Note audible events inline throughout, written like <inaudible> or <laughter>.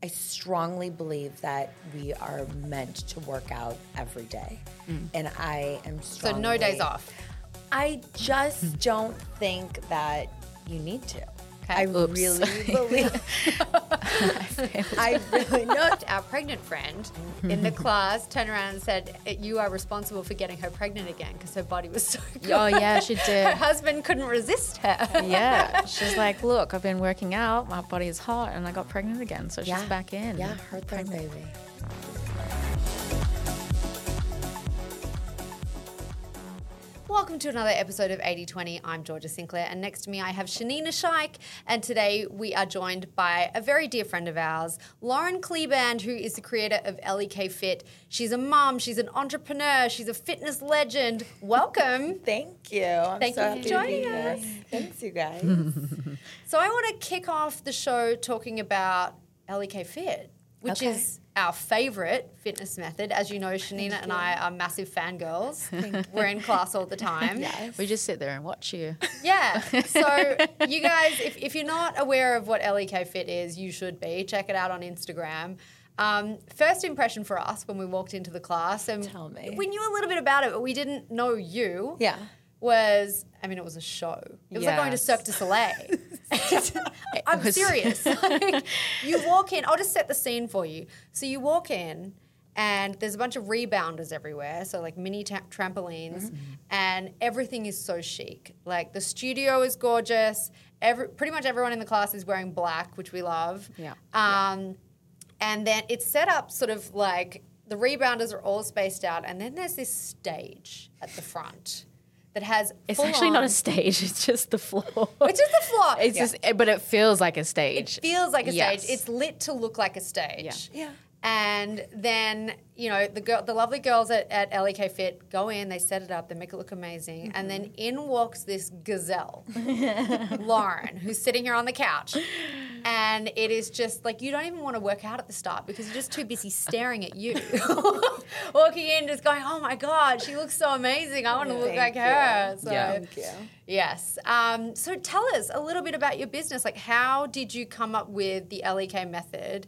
I strongly believe that we are meant to work out every day. Mm. And I am So no days off. I just don't think that you need to. I Oops. really <laughs> believe. <laughs> I really <laughs> know. Our pregnant friend in the class turned around and said, eh, "You are responsible for getting her pregnant again because her body was so good." Oh yeah, she did. Her husband couldn't resist her. Yeah, she's like, look, I've been working out, my body is hot, and I got pregnant again, so she's back in. Yeah, her third baby. Welcome to another episode of 8020. I'm Georgia Sinclair, and next to me I have Shanina Shaik. And today we are joined by a very dear friend of ours, Lauren Kleban, who is the creator of LEK Fit. She's a mom, she's an entrepreneur, she's a fitness legend. Welcome. <laughs> Thank you. I'm Thank so you for happy to be joining here. us. Thanks, you guys. <laughs> So I want to kick off the show talking about LEK Fit, which Okay. is our favorite fitness method. As you know, Shanina and I are massive fangirls. <laughs> We're in class all the time. <laughs> We just sit there and watch you. Yeah. So <laughs> you guys, if, if you're not aware of what LEK Fit is, you should be. Check it out on Instagram. Um, first impression for us when we walked into the class, and Tell me. we knew a little bit about it, but we didn't know you. Yeah. Was I mean, it was a show. It was like going to Yes. Cirque du Soleil. <laughs> <laughs> I'm was- serious. <laughs> Like, you walk in. I'll just set the scene for you. So you walk in, and there's a bunch of rebounders everywhere. So like mini ta- trampolines, and everything is so chic. Like the studio is gorgeous. Every pretty much everyone in the class is wearing black, which we love. Yeah. Um, and then it's set up sort of like the rebounders are all spaced out, and then there's this stage at the front that has. It's actually not a stage; <laughs> it's just the floor. It's just the floor. It's Yeah. just, but it feels like a stage. It feels like a Yes. stage. It's lit to look like a stage. Yeah. yeah. And then you know the girl, the lovely girls at, at LEK Fit go in, they set it up, they make it look amazing, and then mm-hmm. in walks this gazelle, <laughs> Lauren, who's sitting here on the couch, and it is just like you don't even want to work out at the start because you're just too busy staring at you, <laughs> <laughs> walking in, just going, "Oh my god, she looks so amazing! I want to look like Thank her." So, Yeah. Thank you. Yes. Um, so tell us a little bit about your business. Like, how did you come up with the LEK method?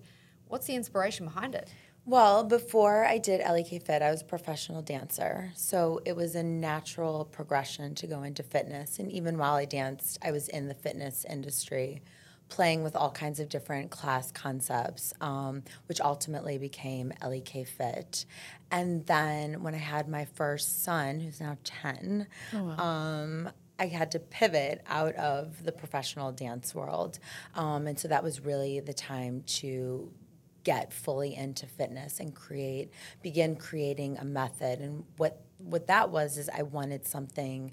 What's the inspiration behind it? Well, before I did LEK Fit, I was a professional dancer. So it was a natural progression to go into fitness. And even while I danced, I was in the fitness industry, playing with all kinds of different class concepts, um, which ultimately became LEK Fit. And then when I had my first son, who's now 10, um, I had to pivot out of the professional dance world. Um, and so that was really the time to get fully into fitness and create begin creating a method and what what that was is I wanted something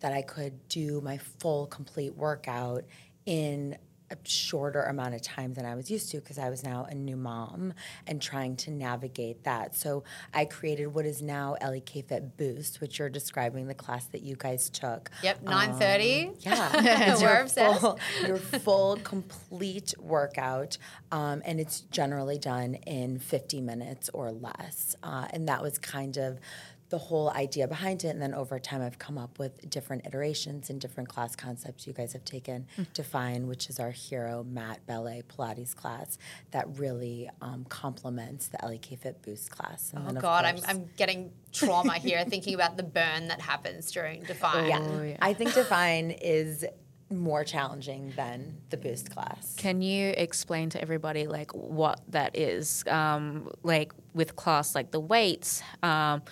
that I could do my full complete workout in a shorter amount of time than I was used to because I was now a new mom and trying to navigate that. So I created what is now LEK Fit Boost, which you're describing the class that you guys took. Yep, nine thirty. Yeah, <laughs> We're your obsessed. full, your full complete workout, um, and it's generally done in 50 minutes or less. Uh, and that was kind of the whole idea behind it. And then over time, I've come up with different iterations and different class concepts you guys have taken Mm. Define, which is our hero mat ballet Pilates class that really um, complements the LEK Fit Boost class. And Oh then, of God, I'm, I'm getting trauma here thinking about the burn that happens during Define. yeah. Oh, yeah. I think Define is more challenging than the Boost class. Can you explain to everybody like what that is? Um, like with class, like the weights, um,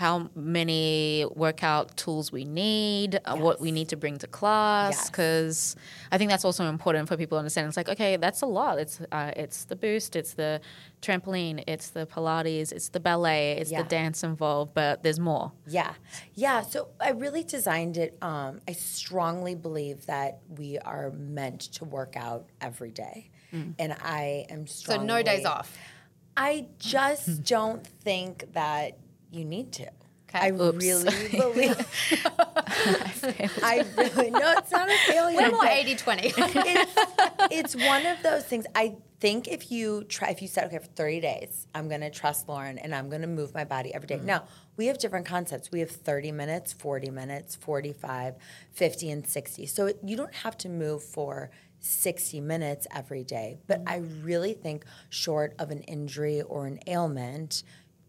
how many workout tools we need, uh, what we need to bring to class, Yes. because I think that's also important for people to understand. It's like okay, that's a lot. It's uh, it's the boost, it's the trampoline, it's the Pilates, it's the ballet, it's Yeah. the dance involved, but there's more. Yeah, yeah. So I really designed it. Um, I strongly believe that we are meant to work out every day, and I am So no days off. I just don't think that you need to. Okay. I Oops. really <laughs> believe. I really no, it's not a failure. We're more but 80 20. <laughs> it's, it's one of those things. I think if you try, if you said, okay, for 30 days, I'm going to trust Lauren and I'm going to move my body every day. Mm-hmm. Now, we have different concepts. We have 30 minutes, 40 minutes, 45, 50, and 60. So it, you don't have to move for 60 minutes every day. But mm-hmm. I really think, short of an injury or an ailment,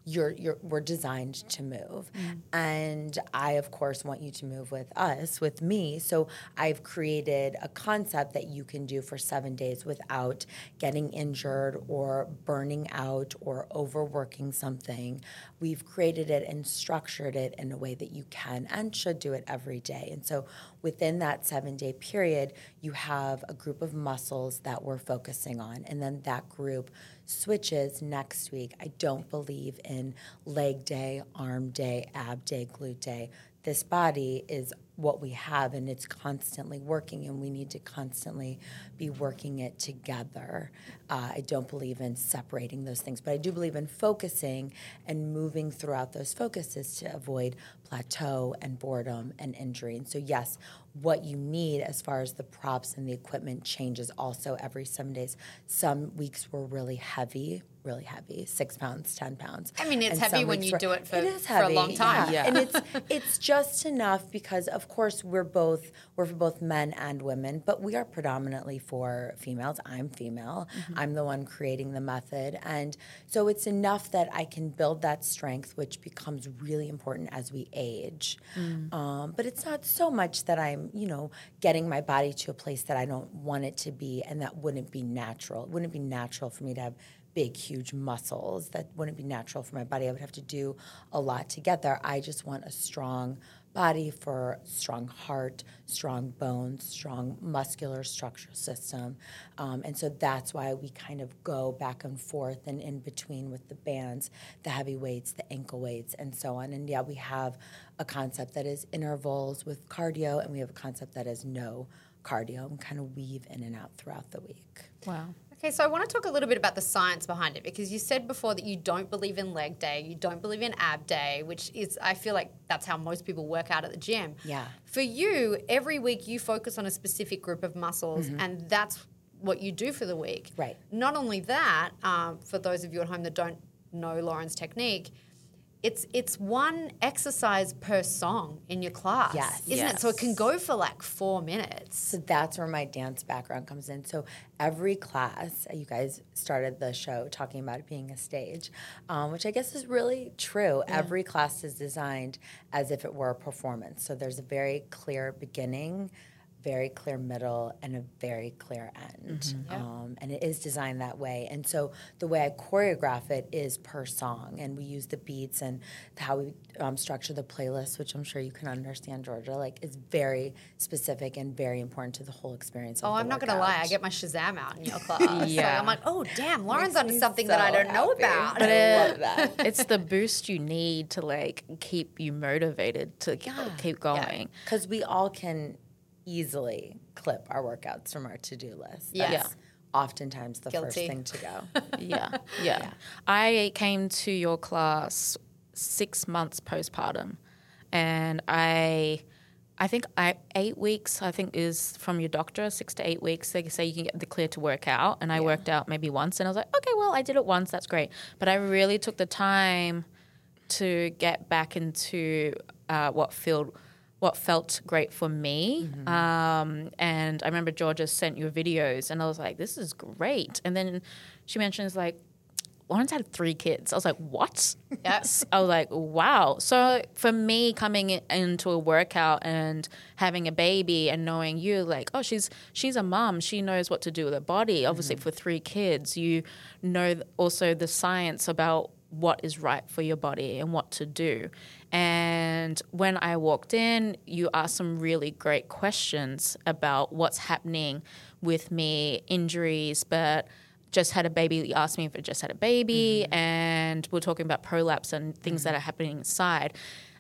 you're, you're, we're designed to move. Mm. And I, of course, want you to move with us, with me. So I've created a concept that you can do for seven days without getting injured or burning out or overworking something. We've created it and structured it in a way that you can and should do it every day. And so within that seven day period, you have a group of muscles that we're focusing on. And then that group switches next week. I don't believe in leg day, arm day, ab day, glute day. This body is what we have and it's constantly working and we need to constantly be working it together. Uh, I don't believe in separating those things, but I do believe in focusing and moving throughout those focuses to avoid plateau and boredom and injury. And so, yes, what you need as far as the props and the equipment changes also every seven days. Some weeks were really heavy, really heavy, six pounds, ten pounds. I mean, it's And heavy when you were- do it for- it is for a long heavy, time. Yeah. and it's <laughs> it's just enough because of course we're both we're for both men and women, but we are predominantly for females. I'm female. Mm-hmm. I'm the one creating the method, and so it's enough that I can build that strength, which becomes really important as we age. Mm. Um, but it's not so much that I'm you know getting my body to a place that I don't want it to be, and that wouldn't be natural. It wouldn't be natural for me to have big, huge muscles. That wouldn't be natural for my body. I would have to do a lot to get there. I just want a strong body for strong heart, strong bones, strong muscular structural system. Um, and so that's why we kind of go back and forth and in between with the bands, the heavy weights, the ankle weights, and so on. And yeah, we have a concept that is intervals with cardio, and we have a concept that is no cardio and kind of weave in and out throughout the week. Wow. Okay, so I want to talk a little bit about the science behind it because you said before that you don't believe in leg day, you don't believe in ab day, which is, I feel like that's how most people work out at the gym. Yeah. For you, every week you focus on a specific group of muscles and that's what you do for the week. Mm-hmm. Right. Not only that, um, for those of you at home that don't know Lauren's technique, it's it's one exercise per song in your class, Yes. isn't it? So it can go for like four minutes. So that's where my dance background comes in. So every class, you guys started the show talking about it being a stage, um, which I guess is really true. Every class is designed as if it were a performance. So there's a very clear beginning, very clear middle, and a very clear end. Um, and it is designed that way. And so the way I choreograph it is per song, and we use the beats and how we um, structure the playlist, which I'm sure you can understand, Georgia. Like is very specific and very important to the whole experience. Oh, the I'm not gonna lie. I get my Shazam out in your <laughs> class. Yeah. So I'm like, oh damn, Lauren's onto me something that I don't know about. But I it, love that. <laughs> it's the boost you need to like keep you motivated to keep going. because we all can easily clip our workouts from our to-do list. Yes. That's oftentimes the first thing to go. <laughs> <laughs> Yeah, yeah. I came to your class six months postpartum, and I, I think I eight weeks. I think is from your doctor, six to eight weeks. They say you can get the clear to work out, and I worked out maybe once, and I was like, okay, well, I did it once. That's great. But I really took the time to get back into uh, what felt what felt great for me. Um, and I remember Georgia sent you videos, and I was like, "This is great." And then she mentions like, Lauren's had three kids. I was like, "What?" Yes. I was like, "Wow." So for me, coming into a workout and having a baby and knowing you, like, oh, she's she's a mom. She knows what to do with her body. Obviously, for three kids, you know also the science about what is right for your body and what to do. And when I walked in, you asked some really great questions about what's happening with me, injuries, but just had a baby. You asked me if I just had a baby, and we're talking about prolapse and things that are happening inside.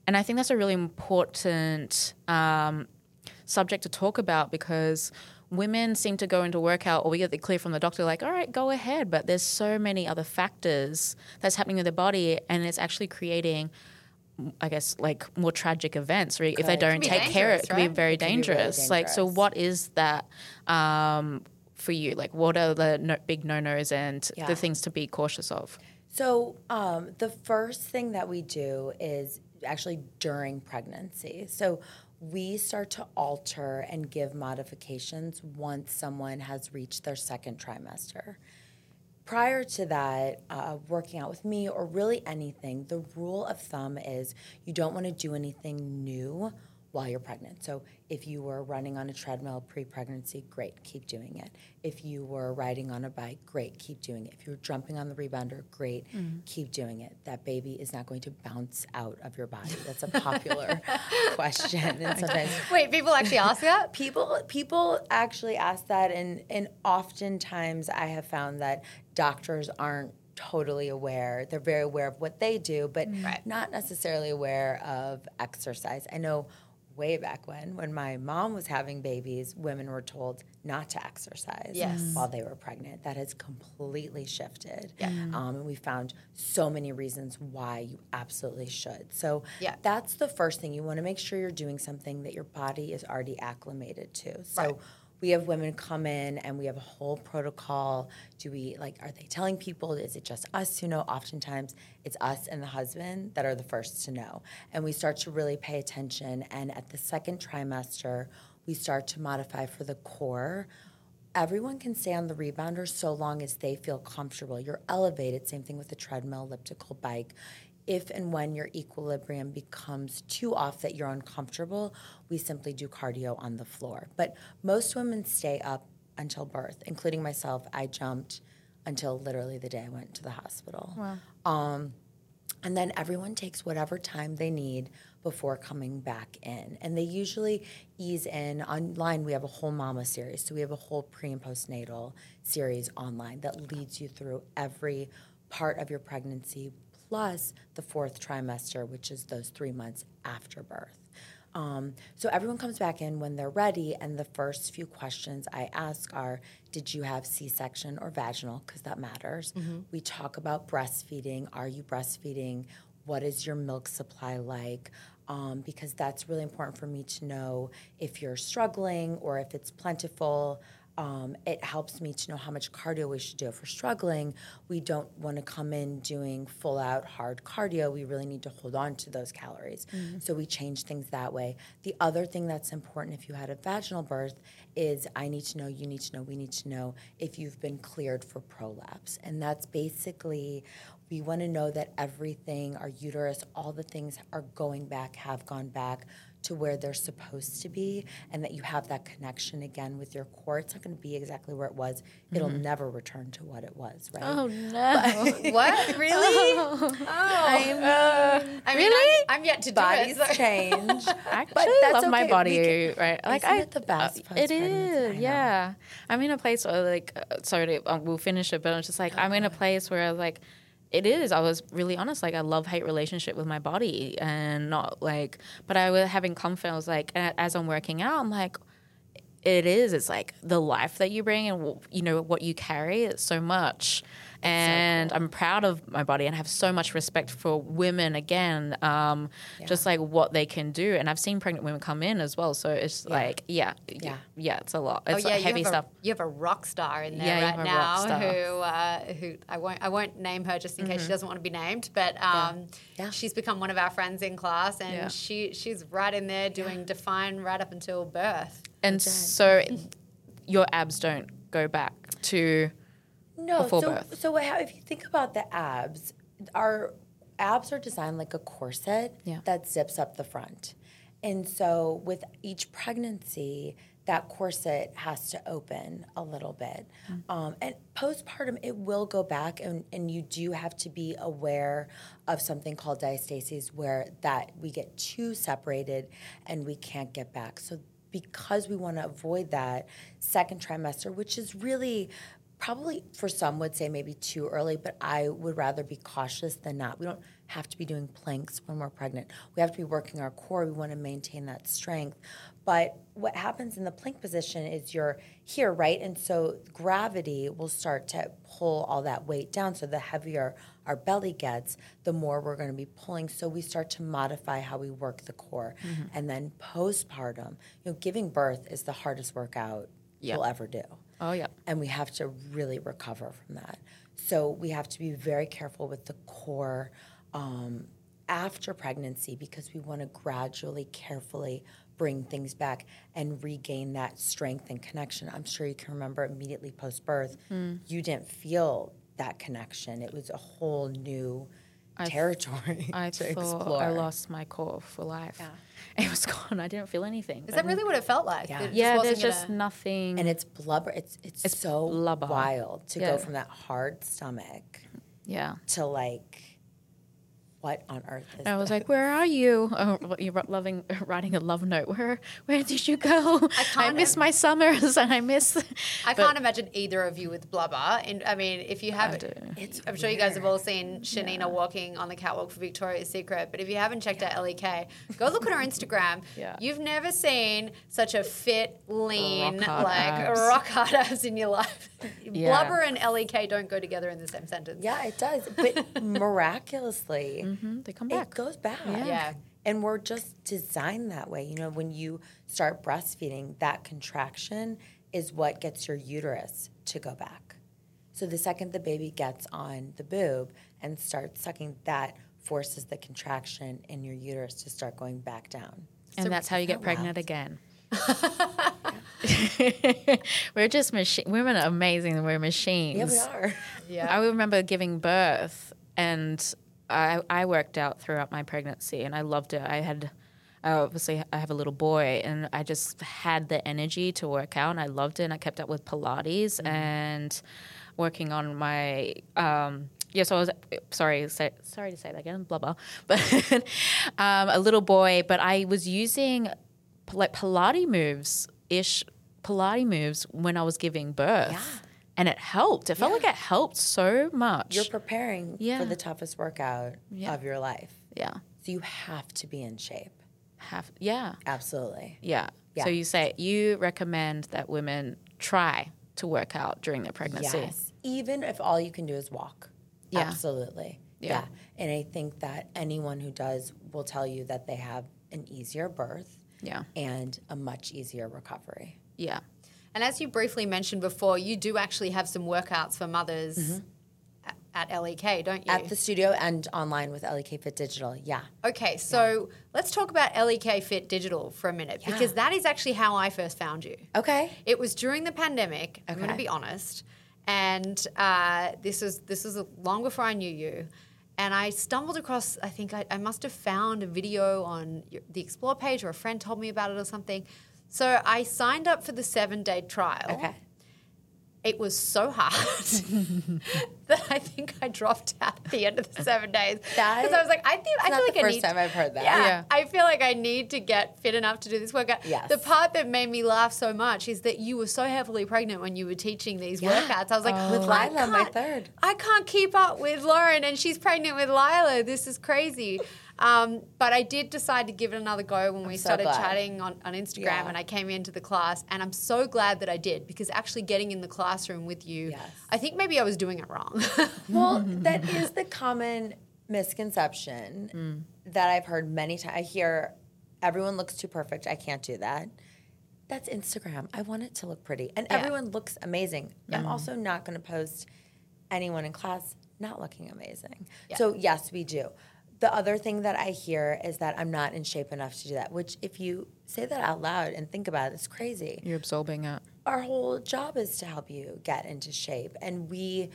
And I think that's a really important um, subject to talk about because women seem to go into workout or we get the clear from the doctor like all right go ahead but there's so many other factors that's happening with the body and it's actually creating i guess like more tragic events or if they don't take care of it, dangerous, it can be very can be really dangerous. like so what is that um, for you like what are the no, big no-nos and Yeah. the things to be cautious of So um, the first thing that we do is actually during pregnancy. So we start to alter and give modifications once someone has reached their second trimester. Prior to that, uh, working out with me or really anything, the rule of thumb is you don't want to do anything new while you're pregnant. So if you were running on a treadmill pre-pregnancy, great, keep doing it. If you were riding on a bike, great, keep doing it. If you're jumping on the rebounder, great, keep doing it. That baby is not going to bounce out of your body. That's a popular <laughs> question, and sometimes Wait, people actually ask that? <laughs> people people actually ask that, and and oftentimes I have found that doctors aren't totally aware. They're very aware of what they do, but mm. Right. not necessarily aware of exercise. I know way back when when my mom was having babies women were told not to exercise Yes. Mm. while they were pregnant that has completely shifted mm. um, and we found so many reasons why you absolutely should so Yeah. that's the first thing you want to make sure you're doing something that your body is already acclimated to so Right. We have women come in and we have a whole protocol. Do we like are they telling people is it just us who know? Oftentimes it's us and the husband that are the first to know. And we start to really pay attention and at the second trimester we start to modify for the core. Everyone can stay on the rebounder so long as they feel comfortable. You're elevated, same thing with the treadmill, elliptical bike if and when your equilibrium becomes too off that you're uncomfortable, we simply do cardio on the floor. But most women stay up until birth, including myself. I jumped until literally the day I went to the hospital. Um, and then everyone takes whatever time they need before coming back in. And they usually ease in. Online, we have a whole mama series. So we have a whole pre and postnatal series online that leads you through every part of your pregnancy, plus the fourth trimester, which is those three months after birth. Um, so everyone comes back in when they're ready, and the first few questions I ask are Did you have C section or vaginal? Because that matters. We talk about breastfeeding. Are you breastfeeding? What is your milk supply like? Um, because that's really important for me to know if you're struggling or if it's plentiful. Um, it helps me to know how much cardio we should do. If we're struggling, we don't want to come in doing full out hard cardio. We really need to hold on to those calories. So we change things that way. The other thing that's important if you had a vaginal birth is I need to know, you need to know, we need to know if you've been cleared for prolapse. And that's basically we want to know that everything, our uterus, all the things are going back, have gone back to where they're supposed to be, and that you have that connection again with your core. It's not going to be exactly where it was. It'll never return to what it was, right? Oh <laughs> no! <laughs> What? Really? <laughs> Oh. I mean, Really? I'm, I'm yet to do Bodies it. so- change. I But actually that's love my okay. We body, can- right? Like Isn't I, it the best uh, it post-pregnancy? I yeah. I'm in a place where like, uh, sorry, to, um, we'll finish it, but it's just like I'm in a place where like, it is. I was really honest. Like I love hate relationship with my body, and not like, but I was having comfort. I was like, as I'm working out, I'm like. It is. It's like the life that you bring and you know what you carry. It's so much, and I'm proud of my body and have so much respect for women again. Um, Just like what they can do, and I've seen pregnant women come in as well. So it's like, yeah, yeah, yeah. It's a lot. Oh It's yeah, heavy you stuff. A, you have a rock star in there Yeah, right have a rock now who uh, who I won't I won't name her just in case she doesn't want to be named, but um, Mm-hmm. Yeah. she's become one of our friends in class, and Yeah. she she's right in there doing define right up until birth. And so your abs don't go back to No, so birth. so if you think about the abs, our abs are designed like a corset Yeah. that zips up the front, and so with each pregnancy, that corset has to open a little bit. Mm. Um, and postpartum, it will go back, and, and you do have to be aware of something called diastasis, where that we get too separated and we can't get back. So because we want to avoid that second trimester, which is really probably for some would say maybe too early, but I would rather be cautious than not. We don't have to be doing planks when we're pregnant. We have to be working our core. We want to maintain that strength. But what happens in the plank position is you're here, right? And so gravity will start to pull all that weight down. So the heavier our belly gets, the more we're going to be pulling. So we start to modify how we work the core. Mm-hmm. And then postpartum, you know, giving birth is the hardest workout Yeah. you'll ever do oh yeah. and we have to really recover from that. So we have to be very careful with the core um, after pregnancy because we want to gradually, carefully bring things back and regain that strength and connection. I'm sure you can remember immediately post birth, you didn't feel that connection. It was a whole new territory <laughs> I to thought explore. I lost my core for life. <laughs> It was gone. I didn't feel anything. Is that really what it felt like? Yeah. It just yeah, wasn't there's just gonna- nothing. and it's blubber. It's it's, so blubber. wild to Yeah. go from that hard stomach yeah. to like what on earth is I was this? like, "Where are you? <laughs> Oh, you're loving <laughs> writing a love note. Where Where did you go? I, <laughs> can't- miss my summers, and I miss." I can't imagine either of you with blubber. And I mean, if you have, do. It's I'm sure you guys have all seen Shanina walking on the catwalk for Victoria's Secret. But if you haven't checked out LEK, go look at her Instagram. Yeah. You've never seen such a fit, lean, Rock like abs. rock hard abs in your life. Yeah. Blubber and LEK don't go together in the same sentence. yeah, it does. But miraculously, Mhm, they come it goes back. Yeah. And we're just designed that way. You know, when you start breastfeeding, that contraction is what gets your uterus to go back. So the second the baby gets on the boob and starts sucking, that forces the contraction in your uterus to start going back down. and that's how you get pregnant wild? again. <laughs> <laughs> we're just machine. Women are amazing. We're machines. Yeah, we are. <laughs> Yeah. I remember giving birth, and I, I worked out throughout my pregnancy, and I loved it. I had, I obviously, I have a little boy, and I just had the energy to work out, and I loved it. And I kept up with Pilates and working on my. Um, yeah, so I was sorry, say, sorry to say that again, blah blah, <laughs> but um, a little boy. But I was using like Pilates moves ish, Pilates moves when I was giving birth. Yeah. And it helped. It felt like it helped so much. You're preparing Yeah. for the toughest workout Yeah. of your life. yeah. So you have to be in shape. Have yeah. Absolutely. Yeah. Yeah. So you say you recommend that women try to work out during their pregnancy. Yes. Even if all you can do is walk. Yeah. Absolutely. Yeah. Yeah. And I think that anyone who does will tell you that they have an easier birth Yeah. and a much easier recovery. Yeah. And as you briefly mentioned before, you do actually have some workouts for mothers a- at LEK, don't you? At the studio and online with LEK Fit Digital. Yeah. Okay, so let's talk about LEK Fit Digital for a minute Yeah. because that is actually how I first found you. Okay. It was during the pandemic. okay. I'm going to be honest, and uh, this was this was long before I knew you. And I stumbled across. I think I, I must have found a video on your, the Explore page, or a friend told me about it, or something. So I signed up for the seven day trial. Okay. It was so hard <laughs> that I think I dropped out at the end of the seven days. <laughs> Because I was like, I think I not feel like the I first need time I've heard that. Yeah, Yeah. I feel like I need to get fit enough to do this workout. Yes. The part that made me laugh so much is that you were so heavily pregnant when you were teaching these Yeah. workouts. I was like, With I Lila, my third. I can't keep up with Lauren, and she's pregnant with Lila. This is crazy. Um, but I did decide to give it another go when we so started glad. chatting on, on Instagram, Yeah. and I came into the class, and I'm so glad that I did because actually getting in the classroom with you, Yes. I think maybe I was doing it wrong. <laughs> Well, that is the common misconception that I've heard many times. I hear everyone looks too perfect. I can't do that. That's Instagram. I want it to look pretty. And Yeah. everyone looks amazing. I'm also not going to post anyone in class not looking amazing. So, yes, we do. The other thing that I hear is that I'm not in shape enough to do that, which, if you say that out loud and think about it, it's crazy You're absorbing it. our whole job is to help you get into shape and we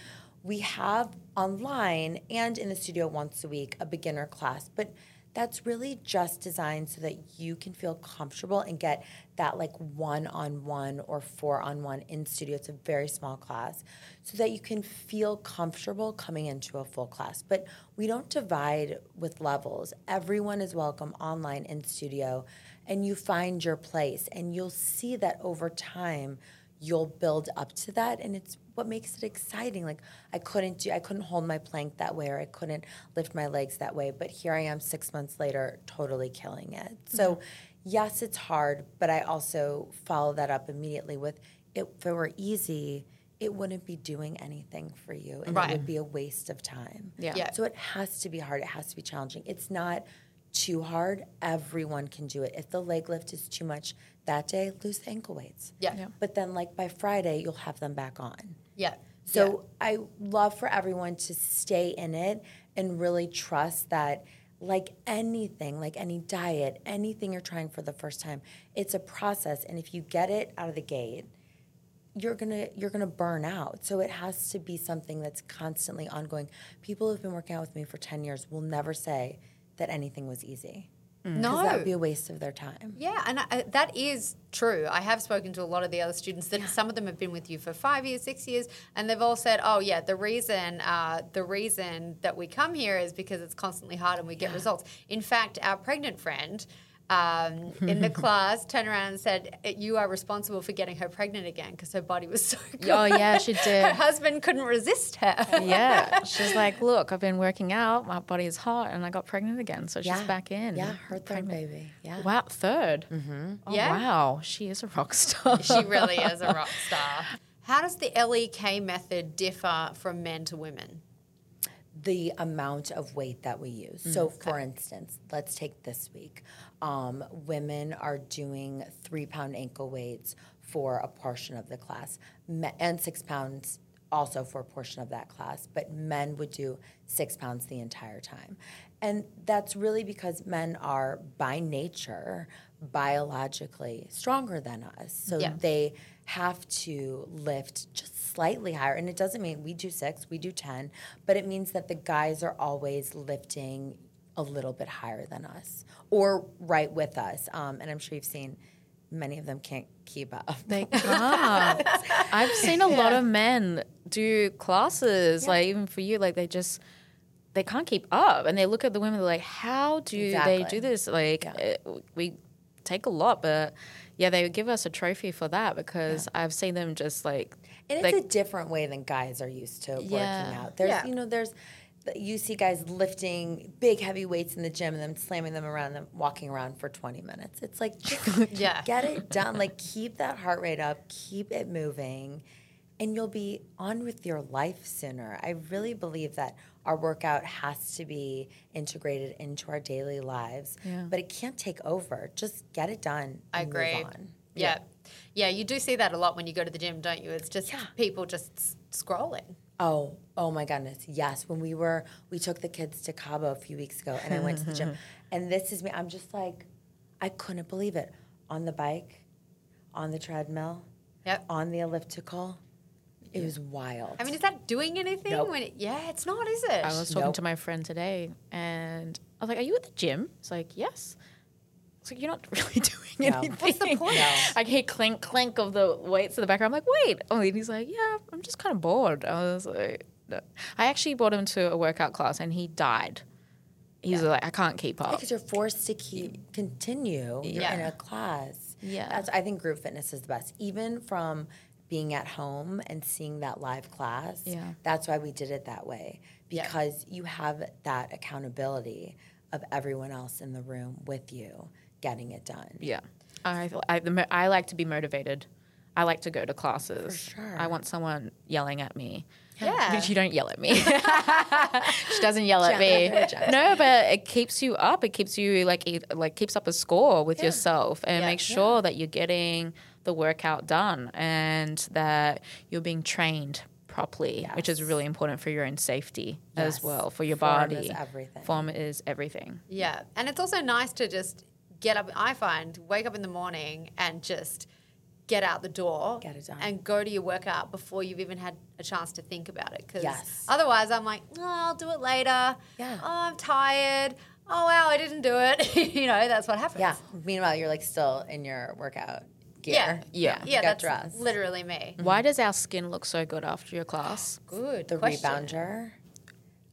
we have online and in the studio once a week a beginner class but that's really just designed so that you can feel comfortable and get that like one on one or four on one in studio. It's a very small class so that you can feel comfortable coming into a full class. But we don't divide with levels. Everyone is welcome online in studio and you find your place and you'll see that over time you'll build up to that and it's what makes it exciting like i couldn't do i couldn't hold my plank that way or i couldn't lift my legs that way but here i am six months later totally killing it so yes it's hard but i also follow that up immediately with if it were easy it wouldn't be doing anything for you and Right. it would be a waste of time Yeah. Yeah. so it has to be hard it has to be challenging it's not too hard everyone can do it if the leg lift is too much that day lose the ankle weights Yeah. Yeah. but then like by Friday you'll have them back on. Yeah. So I love for everyone to stay in it and really trust that like anything, like any diet, anything you're trying for the first time, it's a process. And if you get it out of the gate, you're gonna you're gonna burn out. So it has to be something that's constantly ongoing. People who've been working out with me for ten years will never say that anything was easy. No. that would be a waste of their time. Yeah, and I, that is true. I have spoken to a lot of the other students that some of them have been with you for five years, six years, and they've all said, "Oh, yeah, the reason uh, the reason that we come here is because it's constantly hard and we get results." In fact, our pregnant friend. Um, in the <laughs> class, turned around and said, "You are responsible for getting her pregnant again because her body was so good." Oh, yeah, she did. Her husband couldn't resist her. yeah, <laughs> she's like, look, I've been working out, my body is hot, and I got pregnant again, so she's Yeah. back in. Yeah, her third baby. Yeah. Wow, 3rd Mm-hmm. Oh, Yeah. wow, she is a rock star. she really is a rock <laughs> star. How does the LEK method differ from men to women? the amount of weight that we use. So, for instance, let's take this week. Um, women are doing three pound ankle weights for a portion of the class, and six pounds also for a portion of that class, but men would do six pounds the entire time. And that's really because men are by nature biologically stronger than us. So Yeah. they have to lift just slightly higher. And it doesn't mean we do six, we do 10, but it means that the guys are always lifting a little bit higher than us or right with us. Um, and I'm sure you've seen many of them can't keep up. They <laughs> can't. I've seen a lot of men do classes, like even for you, like they just they can't keep up, and they look at the women. They're like, "How do they do this?" Like it, we take a lot, but yeah, they give us a trophy for that because I've seen them just like And like it's a different way than guys are used to working Yeah. out. There's, Yeah. you know, there's, you see guys lifting big heavy weights in the gym and then slamming them around and walking around for 20 minutes. It's like, just <laughs> Yeah. get it done. Like, keep that heart rate up, keep it moving, and you'll be on with your life sooner. I really believe that our workout has to be integrated into our daily lives, Yeah. but it can't take over. Just get it done. I agree. On. Yeah. yeah. you do see that a lot when you go to the gym, don't you? It's just Yeah. people just s- scrolling. Oh, oh my goodness. Yes. When we were, we took the kids to Cabo a few weeks ago and I went to the gym. <laughs> And this is me. I'm just like, I couldn't believe it. On the bike, on the treadmill, Yep. on the elliptical. It was wild. I mean, is that doing anything? Nope. When it, yeah, it's not, is it? I was talking Nope. to my friend today, and I was like, "Are you at the gym?" It's like, "Yes." It's like you're not <laughs> really doing No. anything. What's the point? No. I hear clink clink of the weights in the background. I'm like, wait. Oh, and he's like, yeah, I'm just kind of bored. I was like, no. I actually brought him to a workout class, and he died. He's like, I can't keep up. because you're forced to keep continue. You're Yeah. in a class. Yeah. That's I think group fitness is the best. Even from being at home and seeing that live class. Yeah. That's why we did it that way. Yeah. Because you have that accountability of everyone else in the room with you getting it done. Yeah, I I, I like to be motivated. I like to go to classes. sure. I want someone yelling at me. Yeah. <laughs> She don't yell at me. <laughs> she doesn't yell at me. No, but it keeps you up. It keeps you like it like keeps up a score with yourself and Yeah. makes sure that you're getting the workout done and that you're being trained properly, which is really important for your own safety as well for your Form body. is everything. Form is everything. Yeah. And it's also nice to just get up, I find, wake up in the morning and just get out the door Get it done. and go to your workout before you've even had a chance to think about it. Because Yes. otherwise, I'm like, oh, I'll do it later. Yeah. Oh, I'm tired. Oh, wow, I didn't do it. <laughs> you know, that's what happens. Yeah. Meanwhile, you're like still in your workout gear. Yeah. Yeah. Yeah, that's dressed. literally me. Why does our skin look so good after your class? Good. The question. rebounder.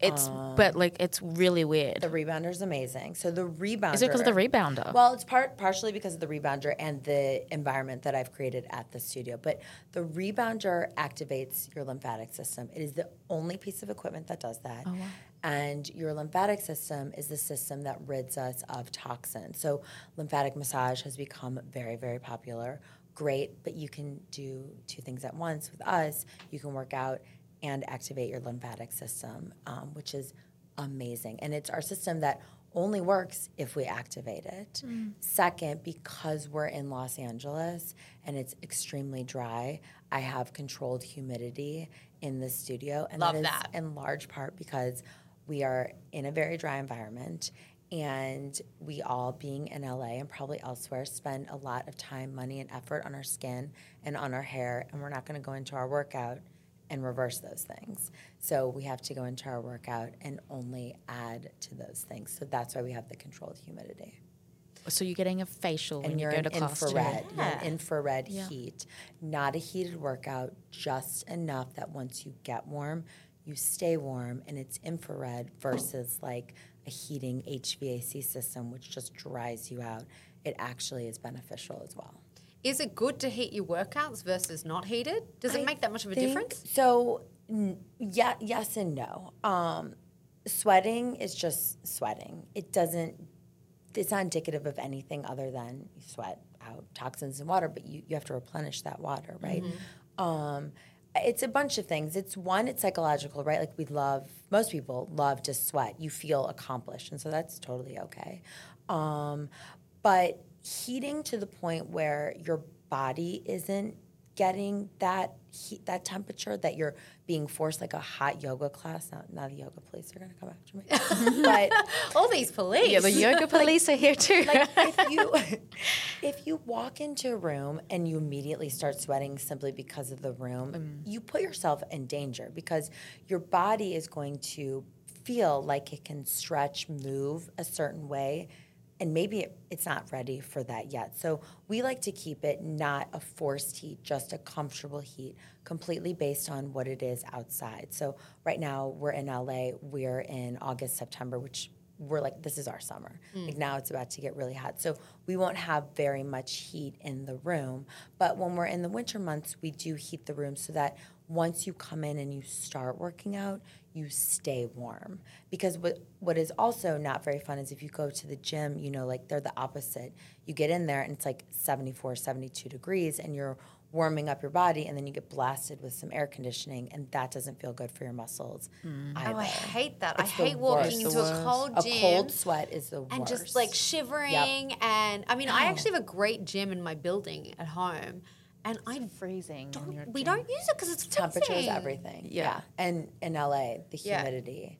It's um, but like it's really weird. The rebounder is amazing. So the rebounder. Is it because of the rebounder? Well, it's part partially because of the rebounder and the environment that I've created at the studio. But the rebounder activates your lymphatic system. It is the only piece of equipment that does that. Oh, wow. And your lymphatic system is the system that rids us of toxins. So lymphatic massage has become very, very popular. Great, but you can do two things at once with us. You can work out and activate your lymphatic system, um, which is amazing. And it's our system that only works if we activate it. Second, because we're in Los Angeles and it's extremely dry, I have controlled humidity in the studio. And Love that is that. in large part because we are in a very dry environment and we all being in LA and probably elsewhere spend a lot of time, money, and effort on our skin and on our hair, and we're not going to go into our workout and reverse those things. So we have to go into our workout and only add to those things. So that's why we have the controlled humidity. So you're getting a facial And you you're go to class infrared. You're Yeah. in infrared Yeah. heat, not a heated workout, just enough that once you get warm, you stay warm, and it's infrared versus like a heating HVAC system, which just dries you out. It actually is beneficial as well. Is it good to heat your workouts versus not heated? Does it I make that much of a difference? So, n- yeah, yes and no. Um, sweating is just sweating. It doesn't. It's not indicative of anything other than you sweat out toxins and water, but you, you have to replenish that water, right? Mm-hmm. Um, it's a bunch of things. It's one, it's psychological, right? Like we love, most people love to sweat. You feel accomplished, and so that's totally okay. Um, but heating to the point where your body isn't getting that heat, that temperature that you're being forced like a hot yoga class. Not, not a yoga police are gonna come after me, <laughs> but All these police. Yeah, the yoga <laughs> police are here too. like <laughs> if you if you walk into a room and you immediately start sweating simply because of the room, mm. you put yourself in danger because your body is going to feel like it can stretch, move a certain way. And maybe it, it's not ready for that yet. So we like to keep it not a forced heat, just a comfortable heat, completely based on what it is outside. So right now we're in LA, we're in August, September, which we're like this is our summer hmm. like now it's about to get really hot so we won't have very much heat in the room but when we're in the winter months we do heat the room so that once you come in and you start working out you stay warm. Because what what is also not very fun is if you go to the gym you know like they're the opposite. You get in there and it's like 74 72 degrees and you're warming up your body and then you get blasted with some air conditioning and that doesn't feel good for your muscles either Oh, I hate that. It's I hate walking into a cold gym a gym cold sweat is the worst and just like shivering. And I mean, I actually have a great gym in my building at home, and I'm freezing. in your we don't use it because it's temperature is everything. Yeah. Yeah. And in LA, the humidity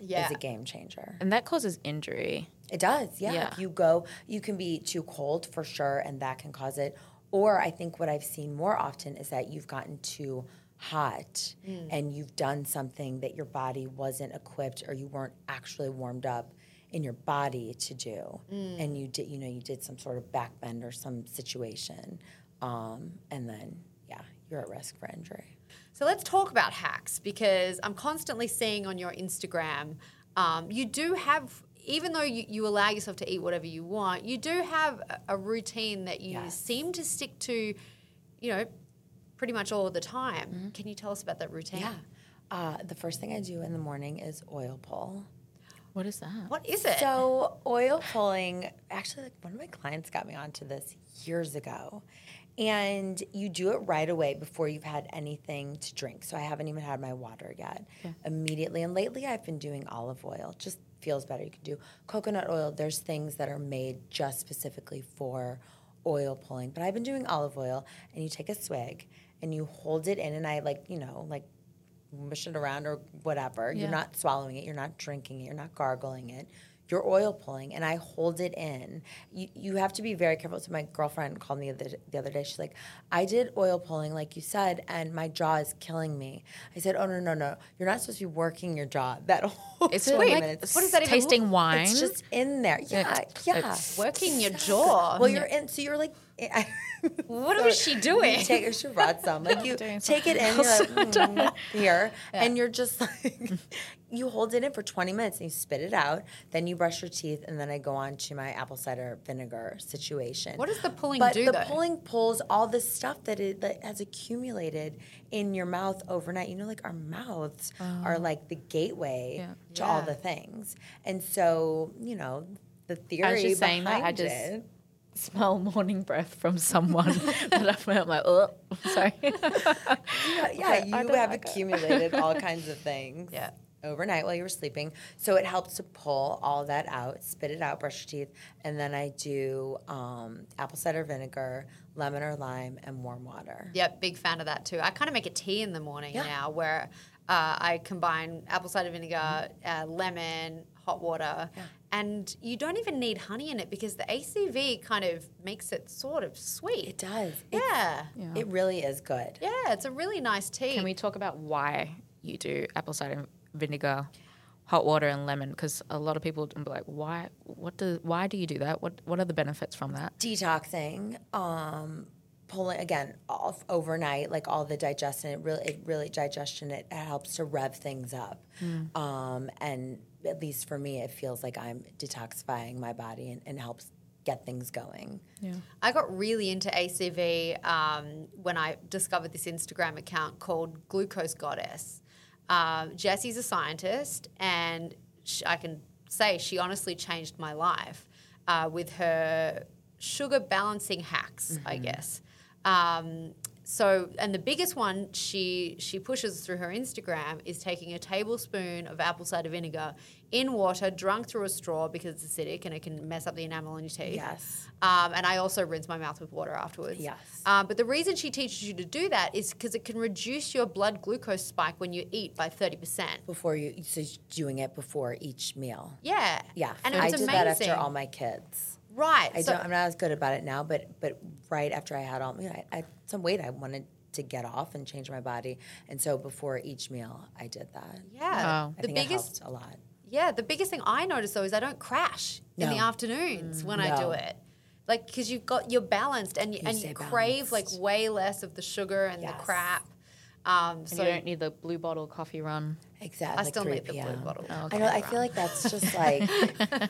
Yeah. is a game changer. And that causes injury. It does, yeah. Yeah. If you go, you can be too cold for sure, and that can cause it. Or I think what I've seen more often is that you've gotten too hot mm. and you've done something that your body wasn't equipped or you weren't actually warmed up in your body to do. Mm. And you did, you know, you did some sort of back bend or some situation. Um, and then, yeah, you're at risk for injury. So let's talk about hacks because I'm constantly seeing on your Instagram, um, you do have, even though you, you allow yourself to eat whatever you want, you do have a, a routine that you Yes. seem to stick to, you know, pretty much all the time. Can you tell us about that routine? Yeah. Uh, the first thing I do in the morning is oil pull. What is that? What is it? So oil pulling, actually, like one of my clients got me onto this years ago, and you do it right away before you've had anything to drink. So I haven't even had my water yet. Immediately, and lately I've been doing olive oil. Just feels better. You can do coconut oil. There's things that are made just specifically for oil pulling, but I've been doing olive oil, and you take a swig and you hold it in, and I like you know like mush it around or whatever. Yeah. You're not swallowing it, you're not drinking it, you're not gargling it. You're oil pulling, and I hold it in. You, you have to be very careful. So my girlfriend called me the, the other day. She's like, "I did oil pulling, like you said, and my jaw is killing me." I said, "Oh no, no, no! You're not supposed to be working your jaw that <laughs> whole Is it 20 like minutes. What does that even tasting wine? It's just in there. Yeah, yeah. it's- Working your jaw. Well, you're in. So you're like. <laughs> What was she doing? You take you should brought some. Like <laughs> you take it in, you're like mm, here, and you're just like you hold it in for 20 minutes and you spit it out. Then you brush your teeth, and then I go on to my apple cider vinegar situation. What does the pulling but do, the though? pulling pulls all the stuff that it that has accumulated in your mouth overnight. You know, like our mouths oh. are like the gateway Yeah. to all the things, and so you know the theory I was just saying that. I just it- smell morning breath from someone <laughs> that I've met. I'm like, oh, sorry. <laughs> Yeah, <laughs> yeah you have like it. accumulated all kinds of things Yeah. Overnight while you were sleeping. So it helps to pull all that out, spit it out, brush your teeth, and then I do um, apple cider vinegar, lemon or lime, and warm water. Yep, big fan of that too. I kind of make a tea in the morning Yeah. now where uh, I combine apple cider vinegar, uh, lemon, hot water, and you don't even need honey in it because the ACV kind of makes it sort of sweet. It does. It's- Yeah. It really is good. Yeah, it's a really nice tea. Can we talk about why you do apple cider vinegar, hot water, and lemon? Because a lot of people will be like, why? What do? Why do you do that? What What are the benefits from that? detoxing um pulling again off overnight like all the digestion it really it really digestion it helps to rev things up um and at least for me it feels like i'm detoxifying my body and, and helps get things going yeah I got really into ACV um, when I discovered this Instagram account called Glucose Goddess. Um, Jessie's a scientist, and sh- I can say she honestly changed my life uh, with her sugar balancing hacks, I guess. Um, so, and the biggest one she she pushes through her Instagram is taking a tablespoon of apple cider vinegar in water, drunk through a straw because it's acidic and it can mess up the enamel on your teeth. Yes. Um, and I also rinse my mouth with water afterwards. Yes. Um, but the reason she teaches you to do that is because it can reduce your blood glucose spike when you eat by 30%. before you so doing it before each meal Yeah. yeah And i it's did amazing. that after all my kids Right. I so, don't, I'm not as good about it now, but but right after I had all, you know, I, I some weight I wanted to get off and change my body, and so before each meal I did that. yeah. Wow. I The think it biggest helped a lot. Yeah, the biggest thing I notice though is I don't crash in the No. afternoons when I do it. Like, because you've got you're balanced and you, and you stay crave like way less of the sugar and the crap. Um, And so you don't need the blue bottle coffee run. Exactly. I like still 3 need the blue bottle. Oh, I know. okay. I feel like that's just <laughs> like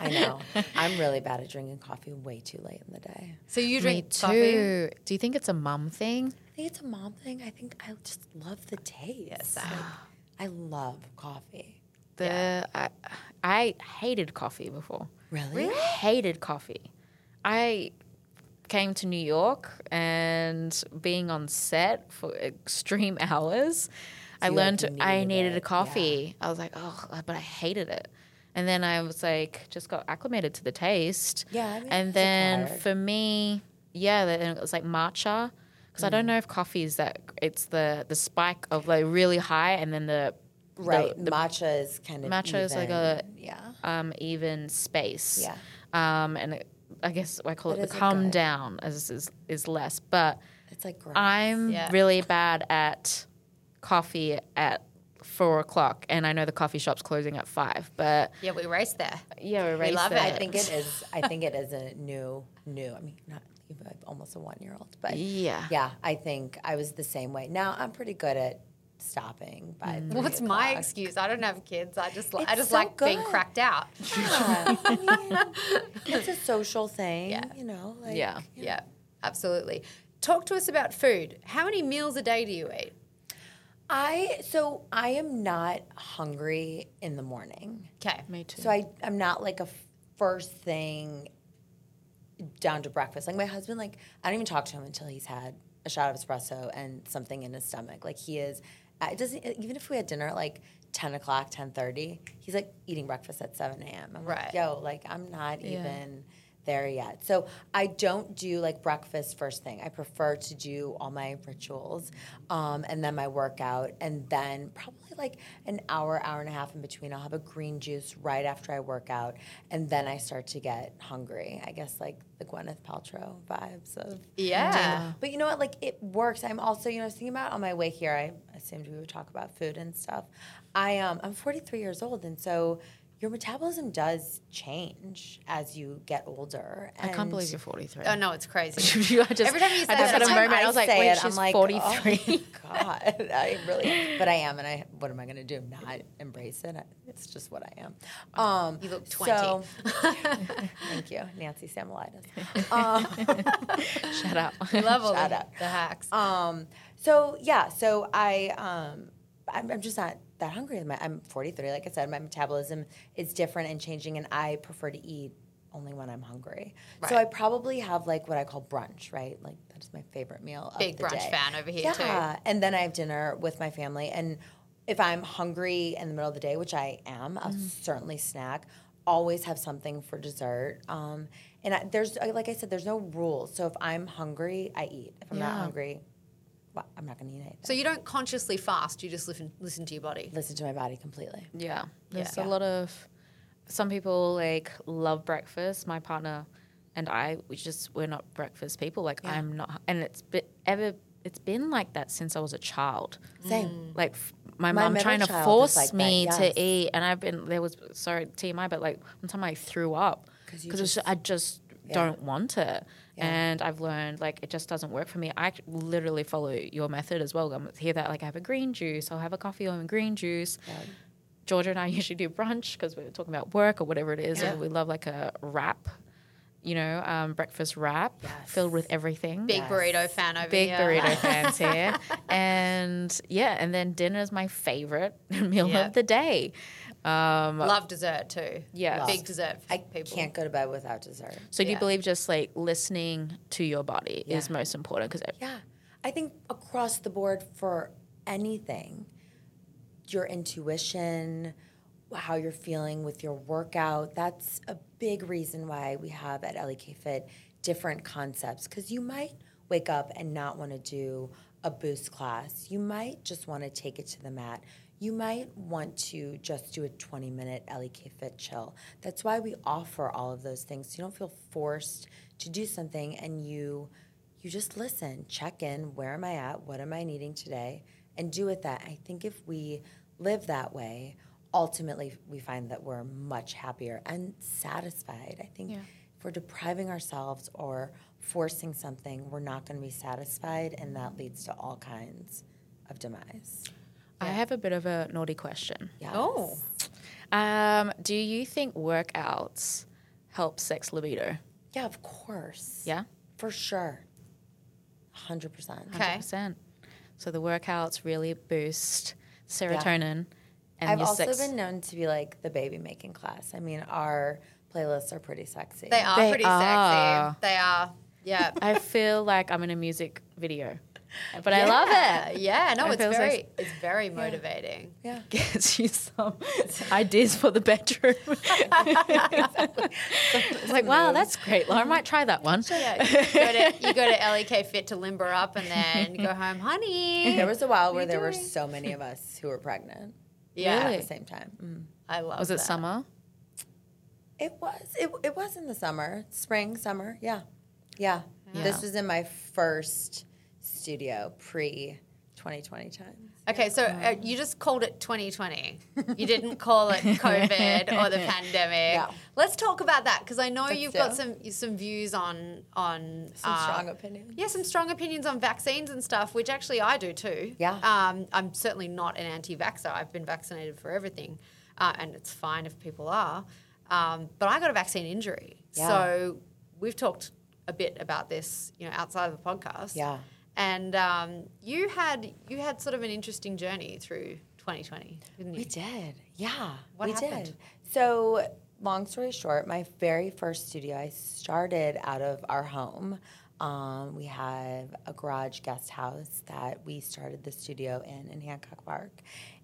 I know. I'm really bad at drinking coffee way too late in the day. So you Me drink too. coffee? Do you think it's a mom thing? I think it's a mom thing. I think I just love the taste. Yes, Like, I love coffee. The I, I hated coffee before. Really? Hated coffee. I came to New York and being on set for extreme <laughs> hours, I like, learned to, I needed it, a coffee. I was like, oh, but I hated it. And then I was like, just got acclimated to the taste. Yeah, I mean, and then for me, yeah, then it was like matcha. Because I Mm. don't know if coffee is that, it's the, the spike of like really high and then the, the- Right. the matcha is kind of Matcha is like a- even. yeah. um, even space. Yeah. Um, and it, I guess I call That it the calm down as is, is less. But It's like gross. I'm Yeah. really bad at coffee at four o'clock, and I know the coffee shop's closing at five. But Yeah, we raced there. yeah, we're We love racing. it. I think it is. I think it is a new, new. I mean, not you almost a one-year-old, but Yeah. yeah. I think I was the same way. Now I'm pretty good at stopping by. Mm. three What's my excuse? I don't have kids. I just li- I just so like being cracked out. <laughs> Yeah, I mean, it's a social thing. Yeah. You know. Like, Yeah. Yeah, absolutely. Talk to us about food. How many meals a day do you eat? I so I am not hungry in the morning. Okay. Me too. So I I'm not like a first thing down to breakfast. Like my husband, like I don't even talk to him until he's had a shot of espresso and something in his stomach. Like he is. uh, It doesn't even if we had dinner at like ten o'clock, ten thirty. He's like eating breakfast at seven a.m. I'm Right. like, yo, like I'm not Yeah. even there yet. So I don't do like breakfast first thing. I prefer to do all my rituals um, and then my workout. And then probably like an hour, hour and a half in between, I'll have a green juice right after I work out. And then I start to get hungry. I guess like the Gwyneth Paltrow vibes of. Yeah. But you know what? Like it works. I'm also, you know, thinking about on my way here, I assumed we would talk about food and stuff. I, um, I'm 43 years old. And so your metabolism does change as you get older. I can't believe you're 43. Oh no, it's crazy. <laughs> I just, Every time you say I just that, had a moment. I, I was like, wait, it, she's I'm like, 43. Oh God, <laughs> I really, but I am, and I. What am I going to do? Not embrace it? It's just what I am. Um, You look so- <laughs> thank you, Nancy Samolitis. Um, Shut up. I love Shut up. the hacks. um, so yeah, so I, um, I'm, I'm just not that hungry. I'm 43, like I said, my metabolism is different and changing, and I prefer to eat only when I'm hungry. So I probably have like what I call brunch, right? Like that is my favorite meal. of Big the brunch day. fan over here, too. Yeah, and then I have dinner with my family, and if I'm hungry in the middle of the day, which I am, I'll Mm-hmm. certainly snack. Always have something for dessert. Um, and I, there's, like I said, there's no rules. So if I'm hungry, I eat. If I'm not hungry, well, I'm not going to eat anything. So you don't consciously fast. You just listen listen to your body. Listen to my body completely. Yeah, there's Yeah. a lot of some people like love breakfast. My partner and I, we just we're not breakfast people. Like I'm not, and it's been ever. It's been like that since I was a child. Same. Mm. Like f- my, My mom trying to force like that, me yes. to eat, and I've been there was sorry TMI, but like one time I threw up 'Cause you because just- I just Yeah. don't want it. Yeah. And I've learned like it just doesn't work for me. I literally follow your method as well. I'm here that like I have a green juice, I'll have a coffee or a green juice. Yeah. Georgia and I <laughs> usually do brunch because we're talking about work or whatever it is, Yeah. and we love like a wrap, you know, um, breakfast wrap Yes. filled with everything. Big Yes. burrito fan over Big here. Big burrito <laughs> fans here, and yeah, and then dinner is my favorite <laughs> meal Yeah. of the day. Um, Love dessert too. Yes. Big dessert for I people. can't go to bed without dessert. so do you believe just like listening to your body is most important? Because Yeah. I think across the board for anything, your intuition, how you're feeling with your workout, that's a big reason why we have at LEKFIT different concepts. Because you might wake up and not want to do a boost class. You might just want to take it to the mat. You might want to just do a 20 minute LEKFIT chill. That's why we offer all of those things. So You don't feel forced to do something and you you just listen, check in, where am I at? What am I needing today? And do with that. I think if we live that way, ultimately we find that we're much happier and satisfied. I think Yeah. if we're depriving ourselves or forcing something, we're not going to be satisfied, and that leads to all kinds of demise. I have a bit of a naughty question. Yes. Oh. Um, do you think workouts help sex libido? yeah, of course. Yeah, for sure. 100%. Okay. percent. So the workouts really boost serotonin, and I've your also sex. been known to be like the baby making class. I mean, our playlists are pretty sexy. They are They pretty are. sexy. They are. Yeah. <laughs> I feel like I'm in a music video, <laughs> but I love it. Yeah, no, It it's feels like- very, it's very motivating. Yeah. <laughs> Gets you some ideas for the bedroom. <laughs> it's like, wow, that's great. Lauren might try that one. Yeah, you go, to, you go to LEKFIT to limber up, and then you go home, honey. There was a while where you there were so many of us who were pregnant Yeah, Really? at the same time. Mhm. I love. Was it that. summer? It was. It, it was in the summer, spring, summer. Yeah. Yeah. Yeah. This was in my first studio pre 2020 times. Okay, so uh, you just called it 2020. You didn't <laughs> call it COVID or the <laughs> pandemic. Yeah. Let's talk about that because I know Let's you've do. got some some views on on Some uh, strong opinions. Yeah, some strong opinions on vaccines and stuff, which actually I do too. Yeah. Um, I'm certainly not an anti-vaxxer. I've been vaccinated for everything, uh, and it's fine if people are. Um, but I got a vaccine injury, Yeah. so we've talked a bit about this, you know, outside of the podcast. Yeah. And um, you had you had sort of an interesting journey through 2020, didn't you? We did. Yeah. What we happened? did. So, long story short, my very first studio, I started out of our home. Um, we have a garage guest house that we started the studio in in Hancock Park.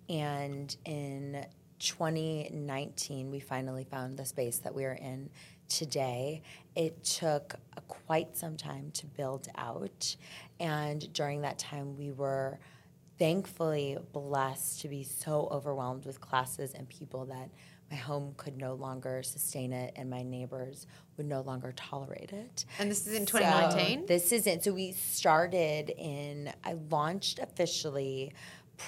And in 2019, we finally found the space that we are in today. It took quite some time to build out. And during that time, we were thankfully blessed to be so overwhelmed with classes and people that my home could no longer sustain it and my neighbors would no longer tolerate it. And this is in So, 2019. this isn't. So we started in, I launched officially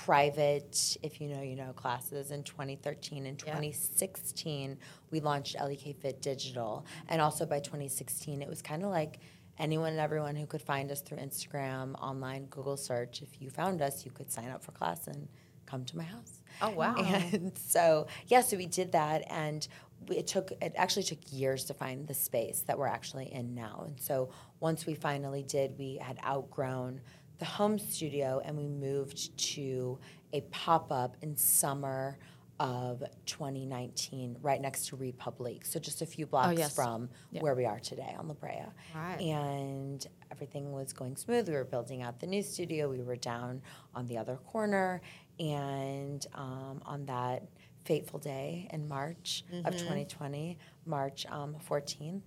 private, if you know, you know, classes in 2013. In Yeah. 2016, we launched LEKFIT Digital. And also by 2016, it was kind of like anyone and everyone who could find us through Instagram, online, Google search. If you found us, you could sign up for class and come to my house. Oh wow! <laughs> And so, yeah, so we did that, and it took it actually took years to find the space that we're actually in now. And so, once we finally did, we had outgrown the home studio, and we moved to a pop up in summer of 2019, right next to Republique. So just a few blocks yes. from Yeah. where we are today on La Brea. Right. And everything was going smooth. We were building out the new studio. We were down on the other corner. And um, on that fateful day in March of 2020, March um, 14th,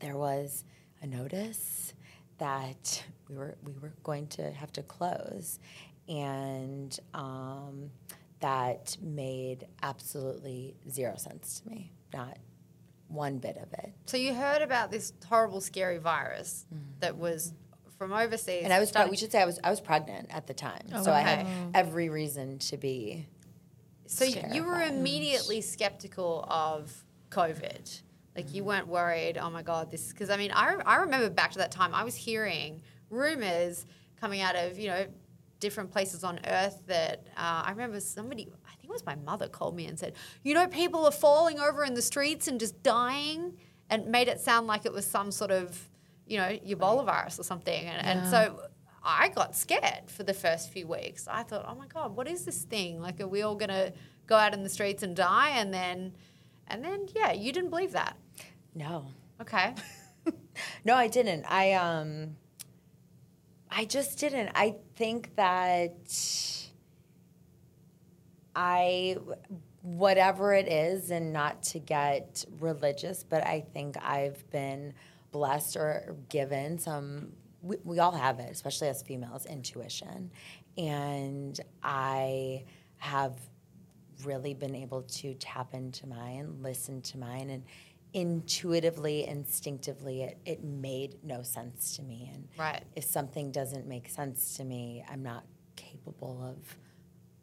there was a notice that we were we were going to have to close, and um, that made absolutely zero sense to me. Not one bit of it. So you heard about this horrible, scary virus that was from overseas. And I was, started- we should say I was, I was pregnant at the time, so I had every reason to be. So you were immediately skeptical of COVID. Like you weren't worried, oh my God, this, because I mean, I, I remember back to that time, I was hearing rumors coming out of, you know, different places on earth that uh, I remember somebody, I think it was my mother, called me and said, you know, people are falling over in the streets and just dying, and made it sound like it was some sort of, you know, Ebola virus or something. And, and so I got scared for the first few weeks. I thought, oh my God, what is this thing? Like, are we all going to go out in the streets and die? And then, and then, yeah, you didn't believe that. No, Okay. <laughs> no, I didn't. I um, I just didn't. I think that I, whatever it is, and not to get religious, but I think I've been blessed or given some. We, we all have it, especially as females, intuition, and I have really been able to tap into mine, listen to mine, and intuitively, instinctively, it, it made no sense to me. And Right. if something doesn't make sense to me, I'm not capable of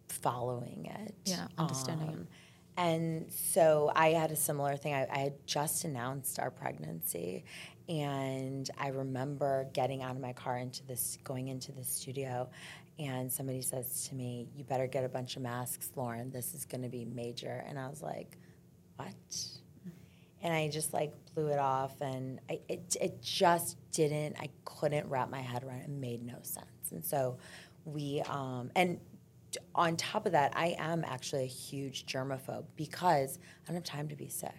following it. Yeah, understanding it. Um, And so I had a similar thing. I, I had just announced our pregnancy, and I remember getting out of my car into this, going into the studio, and somebody says to me, "You better get a bunch of masks, Lauren. This is going to be major." And I was like, "What?" And I just like blew it off, and I, it it just didn't. I couldn't wrap my head around it. It made no sense, and so we um, and on top of that, I am actually a huge germaphobe because I don't have time to be sick.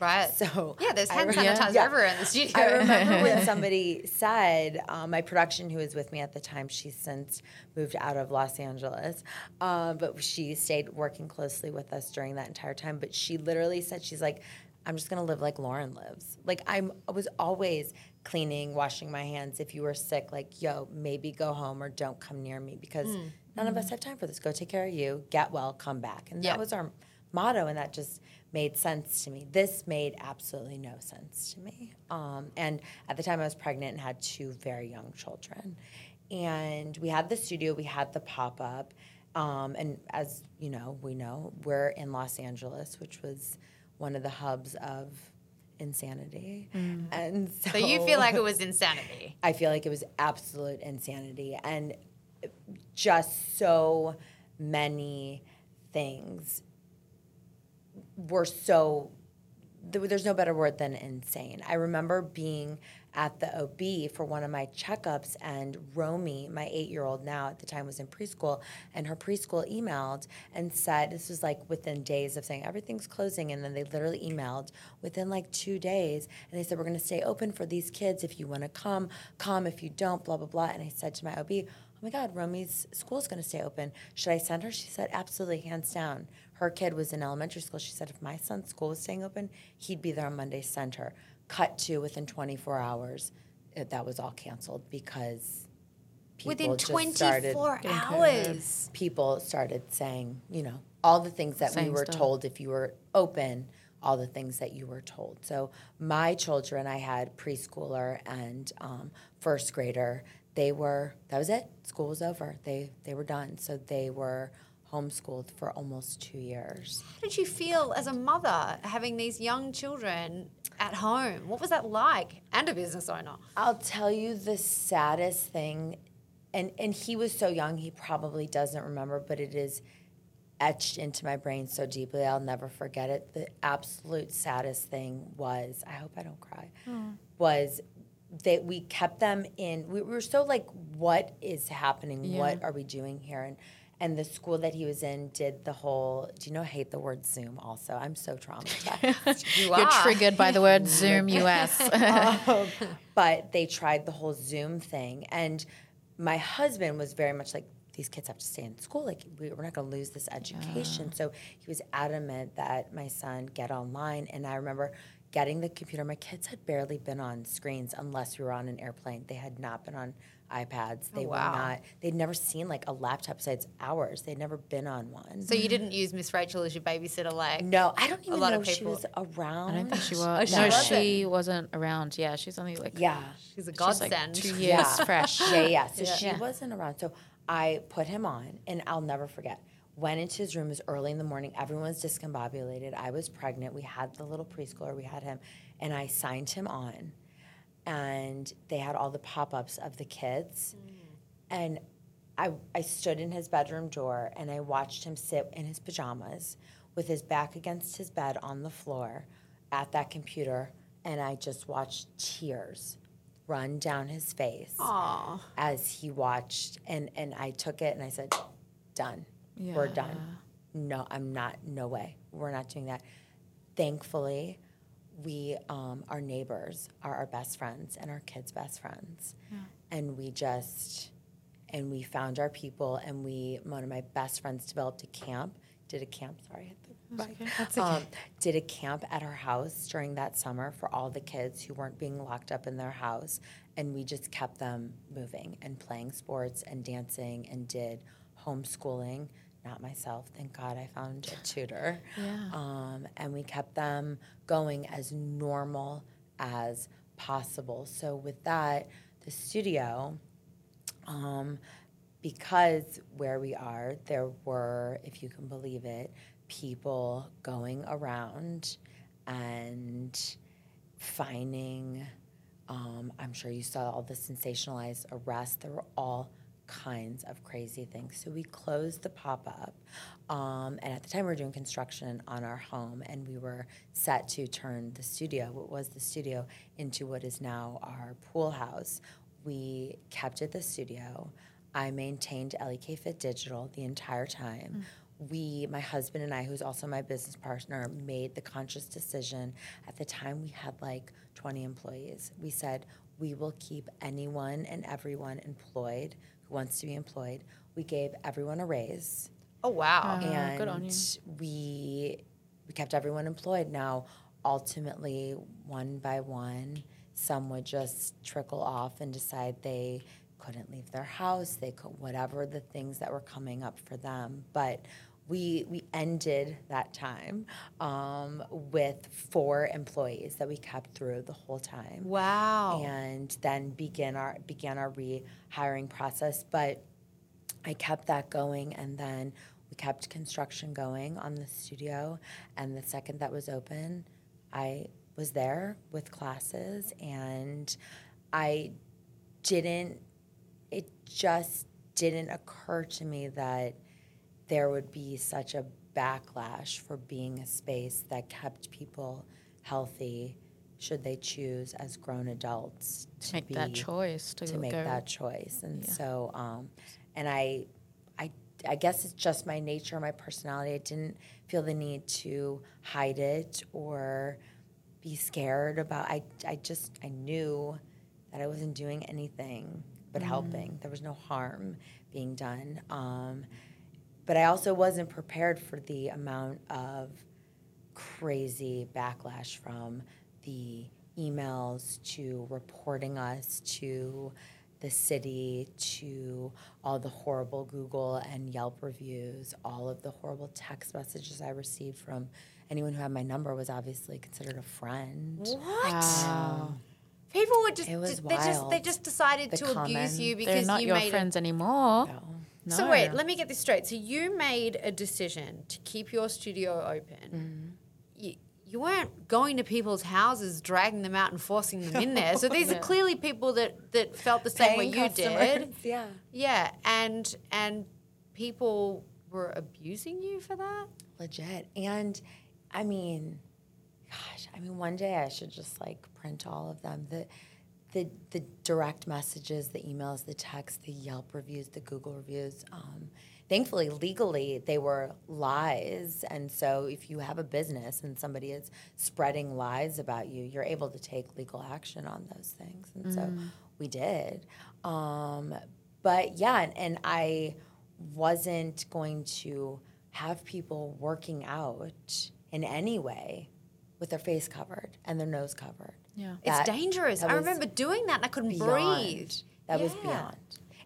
Right. So yeah, there's hand re- sanitizer Yeah. everywhere in the studio. I remember when <laughs> somebody said, um, my production who was with me at the time, she's since moved out of Los Angeles, uh, but she stayed working closely with us during that entire time. But she literally said, she's like, I'm just gonna live like Lauren lives. Like I'm, I was always cleaning, washing my hands. If you were sick, like, yo, maybe go home or don't come near me because none of us have time for this. Go take care of you, get well, come back. And Yeah. that was our motto, and that just made sense to me. This made absolutely no sense to me. Um, and at the time, I was pregnant and had two very young children. And we had the studio, we had the pop up. Um, and as you know, we know, we're in Los Angeles, which was one of the hubs of insanity. Mm. And so, so you feel like it was insanity. <laughs> I feel like it was absolute insanity and just so many things were so th- there's no better word than insane. I remember being at the OB for one of my checkups, and Romy, my eight year old now at the time, was in preschool, and her preschool emailed and said, This was like within days of saying everything's closing, and then they literally emailed within like two days, and they said, We're gonna stay open for these kids. If you wanna come, come. If you don't, blah, blah, blah. And I said to my OB, Oh my God, Romy's school's gonna stay open. Should I send her? She said, Absolutely, hands down. Her kid was in elementary school. She said, If my son's school was staying open, he'd be there on Monday, send her. Cut to within 24 hours, it, that was all canceled because people Within just started, 24 hours. people started saying, you know, all the things that we were stuff. told if you were open, all the things that you were told. So my children, I had preschooler and um, first grader. They were that was it. School was over. They they were done. So they were homeschooled for almost two years. How did you feel as a mother having these young children at home? What was that like? And a business owner. I'll tell you the saddest thing, and and he was so young, he probably doesn't remember, but it is etched into my brain so deeply, I'll never forget it. The absolute saddest thing was, I hope I don't cry, hmm. was that we kept them in. We were so like, what is happening? What are we doing here? And and the school that he was in did the whole. Do you know? I hate the word Zoom. Also, I'm so traumatized. <laughs> You You're triggered by the word <laughs> Zoom US. <laughs> Um, but they tried the whole Zoom thing, and my husband was very much like, "These kids have to stay in school. Like, we- we're not going to lose this education." So he was adamant that my son get online, and I remember getting the computer. My kids had barely been on screens unless we were on an airplane. They had not been on iPads. Oh, they Oh, wow. were not. They'd never seen like a laptop besides ours. They'd never been on one. So you didn't use Miss Rachel as your babysitter, like no, I don't even lot know of if she was around. I don't think she oh, was. Oh, she no, wasn't? she wasn't around. Yeah, she's only like Yeah. she's a she's like godsend. two years Yeah. fresh. Yeah, yeah. So Yeah. she Yeah. wasn't around. So I put him on, and I'll never forget. Went into his room. It was early in the morning. Everyone was discombobulated. I was pregnant. We had the little preschooler. We had him, and I signed him on. And they had all the pop-ups of the kids, mm. and I I stood in his bedroom door, and I watched him sit in his pajamas, with his back against his bed on the floor, at that computer, and I just watched tears run down his face Aw. as he watched and and I took it and I said done. We're done. No I'm not no way. We're not doing that. Thankfully we um, our neighbors are our best friends and our kids best friends. And we just and we found our people and we one of my best friends developed a camp did a camp sorry I hit the mic. Um, did a camp at her house during that summer for all the kids who weren't being locked up in their house. And we just kept them moving and playing sports and dancing and did homeschooling not myself thank god i found a tutor Yeah. um, and we kept them going as normal as possible so with that the studio um, because where we are, there were, if you can believe it, people going around and finding. Um, I'm sure you saw all the sensationalized arrests. There were all kinds of crazy things. So we closed the pop up. Um, and at the time, we were doing construction on our home, and we were set to turn the studio, what was the studio, into what is now our pool house. We kept it the studio. I maintained LEKFIT Digital the entire time. We, my husband and I, who's also my business partner, made the conscious decision. At the time, we had like 20 employees. We said, we will keep anyone and everyone employed wants to be employed. We gave everyone a raise Oh wow. Uh, and good on you. we we kept everyone employed. Now, ultimately, one by one, some would just trickle off and decide they couldn't leave their house. They could whatever the things that were coming up for them, but. We, we ended that time um, with four employees that we kept through the whole time wow. and then begin our began our rehiring process. But I kept that going, and then we kept construction going on the studio. And the second that was open, I was there with classes, and I didn't. It just didn't occur to me that there would be such a backlash for being a space that kept people healthy should they choose as grown adults to Make be, that choice to, to make go. that choice and Yeah. so um, and I, I i guess it's just my nature my personality i didn't feel the need to hide it or be scared about i, I just i knew that i wasn't doing anything but Mm. helping there was no harm being done um, but i also wasn't prepared for the amount of crazy backlash from the emails to reporting us to the city to all the horrible Google and Yelp reviews, all of the horrible text messages I received from anyone who had my number was obviously considered a friend. What? Wow. People would just It was they just they just decided The to abuse comments. you They're because not you your made friends anymore. No. No. So wait, let me get this straight. So you made a decision to keep your studio open. Mm-hmm. You, you weren't going to people's houses, dragging them out and forcing them in <laughs> there. So these are clearly people that, that felt the same way Paying you did. <laughs> Yeah. Yeah, and and people were abusing you for that. legit. And I mean, gosh, I mean, one day I should just like print all of them. The, the, the direct messages, the emails, the texts, the Yelp reviews, the Google reviews. Um, thankfully, legally, they were lies. And so if you have a business and somebody is spreading lies about you, you're able to take legal action on those things. And so we did. Um, but yeah, and, and I wasn't going to have people working out in any way with their face covered and their nose covered. Yeah. It's dangerous. I remember doing that and I couldn't beyond. breathe. That was beyond.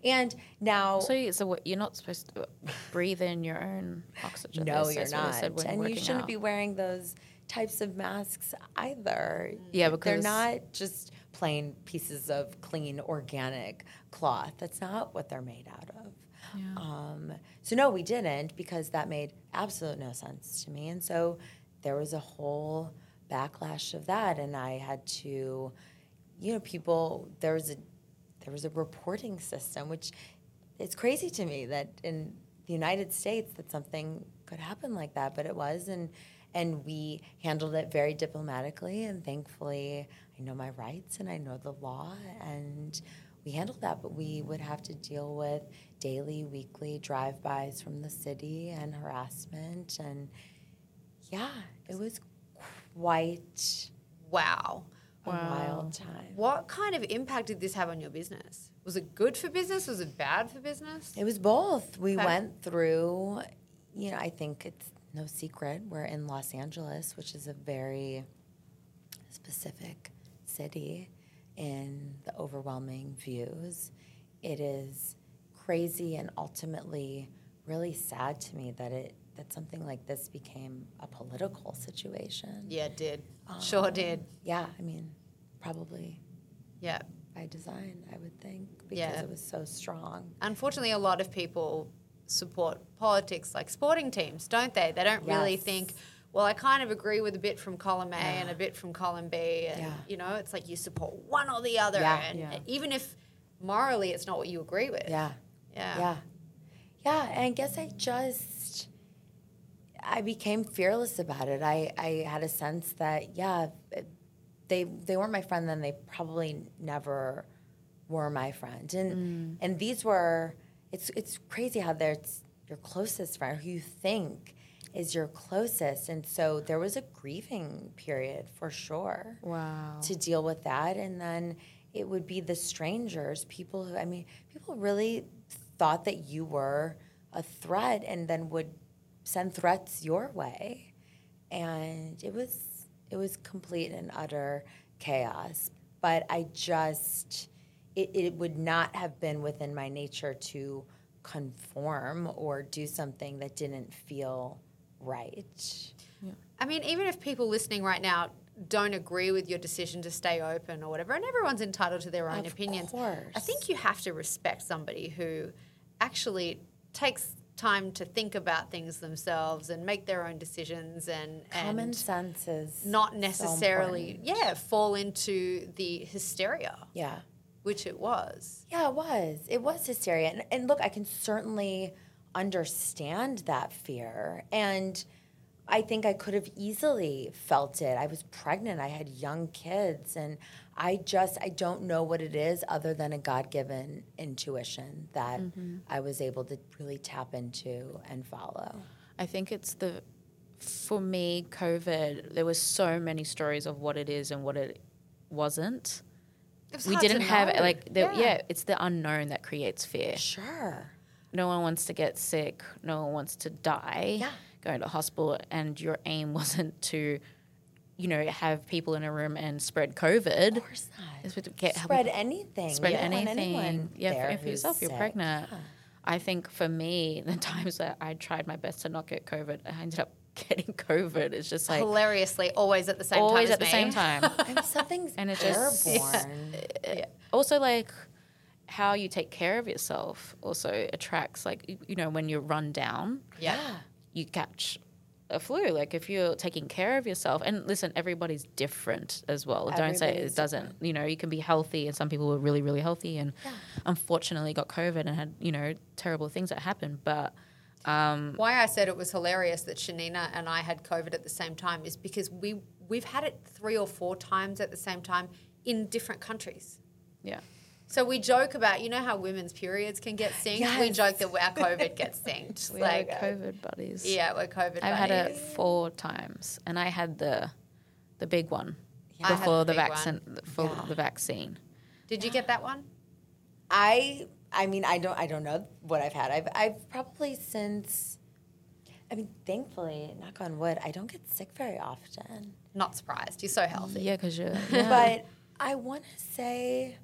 And now, So, so what, you're not supposed to breathe in your own oxygen. no, This- you're that's what I not. said when And you shouldn't out. be wearing those types of masks either. Yeah, because they're not just plain pieces of clean organic cloth. That's not what they're made out of. Um, so no, we didn't because that made absolute no sense to me, and so there was a whole backlash of that, and I had to, you know, people. There was a there was a reporting system, which it's crazy to me that in the United States that something could happen like that, but it was, and and we handled it very diplomatically, and thankfully, I know my rights and I know the law, and we handled that. But we would have to deal with daily, weekly drive-bys from the city and harassment, and yeah, it was quite Wow. a wild time. What kind of impact did this have on your business? Was it good for business? Was it bad for business? It was both. We Okay. went through, you know, I think it's no secret we're in Los Angeles, which is a very specific city in the overwhelming views. It is crazy and ultimately really sad to me that it that something like this became a political situation. Yeah, it did. Um, sure did. Yeah, I mean, probably Yeah. by design, I would think, because Yeah. it was so strong. Unfortunately, a lot of people support politics like sporting teams, don't they? They don't really think, well, I kind of agree with a bit from column A and a bit from column B. And, Yeah. you know, it's like you support one or the other. Yeah. And Yeah. even if morally it's not what you agree with. Yeah. Yeah. Yeah. Yeah, and I guess I just I became fearless about it. I, I had a sense that yeah, they they weren't my friend then they probably never were my friend. And mm. and these were it's it's crazy how they're your closest friend who you think is your closest. And so there was a grieving period for sure Wow. to deal with that and then it would be the strangers people who i mean people really thought that you were a threat and then would send threats your way. And it was it was complete and utter chaos. But i just it, it would not have been within my nature to conform or do something that didn't feel right. I mean, even if people listening right now don't agree with your decision to stay open or whatever, and everyone's entitled to their own Of opinions, I think you have to respect somebody who actually takes time to think about things themselves and make their own decisions and, common and sense is not necessarily, important. yeah, fall into the hysteria, yeah which it was. Yeah, it was. It was hysteria. And, and look, I can certainly understand that fear. And I think I could have easily felt it. I was pregnant, I had young kids, and I just, I don't know what it is other than a God given intuition that mm-hmm. I was able to really tap into and follow. I think it's the, for me, COVID, there was so many stories of what it is and what it wasn't. It was We hard didn't have, know. like, the, yeah. it's the unknown that creates fear. Sure. No one wants to get sick. No one wants to die. Yeah. Going to hospital, and your aim <laughs> wasn't to, you know, have people in a room and spread COVID. Of course not. It's get Spread anything. spread You anything. Yeah, for, if who's yourself, you're sick. pregnant. Yeah. I think for me, <laughs> the times that I tried my best to not get COVID, I ended up <laughs> getting COVID. It's just like Hilariously, always at the same always time. at the as same time. <laughs> And something's And it just- airborne. also like how you take care of yourself also attracts like you- you know when you're run down Yeah. you catch a flu like if you're taking care of yourself and listen everybody's different as well. Don't say it doesn't you know you can be healthy and some people were really really healthy and unfortunately got covid and had you know terrible things that happened but um, Why I said it was hilarious that Shanina and I had COVID at the same time is because we we've had it three or four times at the same time in different countries. yeah So we joke about you know how women's periods can get synced. We joke that our COVID gets synced. <laughs> we like are covid buddies yeah, we're COVID. i've had it four times and i had the the big one I had before the the, big vaccine for Yeah. the vaccine Did you get that one? I I mean I don't I don't know what I've had. I've I've probably since I mean thankfully knock on wood I don't get sick very often. Not surprised. You're so healthy. Yeah, because you're. <laughs> But I want to say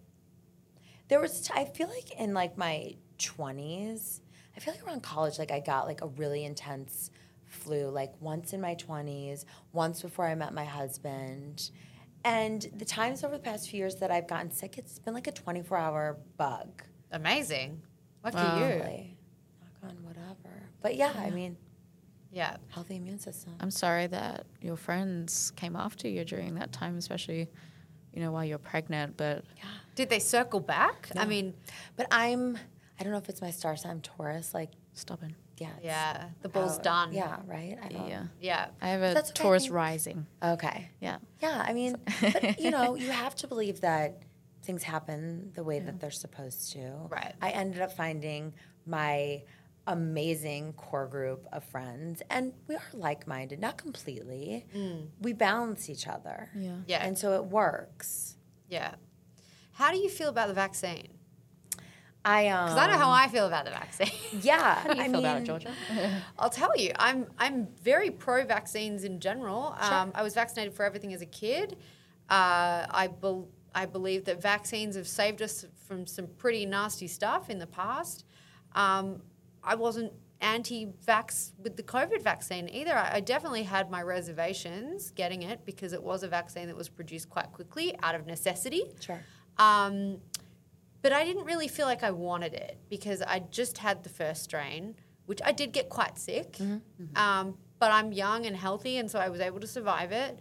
There was, t- I feel like in like my 20s, I feel like around college, like I got like a really intense flu, like once in my 20s, once before I met my husband. And the times over the past few years that I've gotten sick, it's been like a 24 hour bug. Amazing. Lucky Wow. you. Really. Knock on whatever. But yeah, I mean, Yeah. healthy immune system. I'm sorry that your friends came after you during that time, especially, you know, while you're pregnant. But Did they circle back? I mean, But I'm, I don't know if it's my star sign Taurus, like, stubborn. yeah. yeah, the ball's how- done. Yeah, right? I don't, Yeah, Yeah. I have a That's okay, I Taurus rising. Okay. Yeah, Yeah, I mean, but, you know, you have to believe that things happen the way that they're supposed to. Right. I ended up finding my amazing core group of friends, and we are like minded, not completely. Mm. We balance each other. yeah. Yeah. And so it works. Yeah. How do you feel about the vaccine? I um Because I know how I feel about the vaccine. <laughs> Yeah. How do you I feel about it, Georgia? <laughs> I'll tell you, I'm I'm very pro vaccines in general. Um, I was vaccinated for everything as a kid. Uh, I bel I believe that vaccines have saved us from some pretty nasty stuff in the past. Um, I wasn't anti-vax with the COVID vaccine either. I, I definitely had my reservations getting it because it was a vaccine that was produced quite quickly out of necessity. Sure. Um, but I didn't really feel like I wanted it because I just had the first strain, which I did get quite sick. Um, but I'm young and healthy, and so I was able to survive it.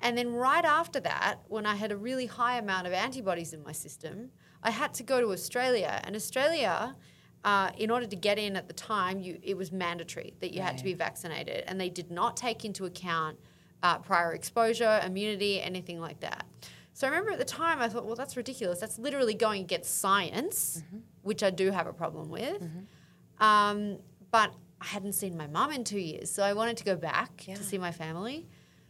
And then right after that, when I had a really high amount of antibodies in my system, I had to go to Australia. And Australia, uh, in order to get in at the time, you, it was mandatory that you had to be vaccinated, and they did not take into account uh, prior exposure, immunity, anything like that. So I remember at the time I thought, well, that's ridiculous. That's literally going against science, which I do have a problem with. Um, but I hadn't seen my mum in two years, so I wanted to go back to see my family.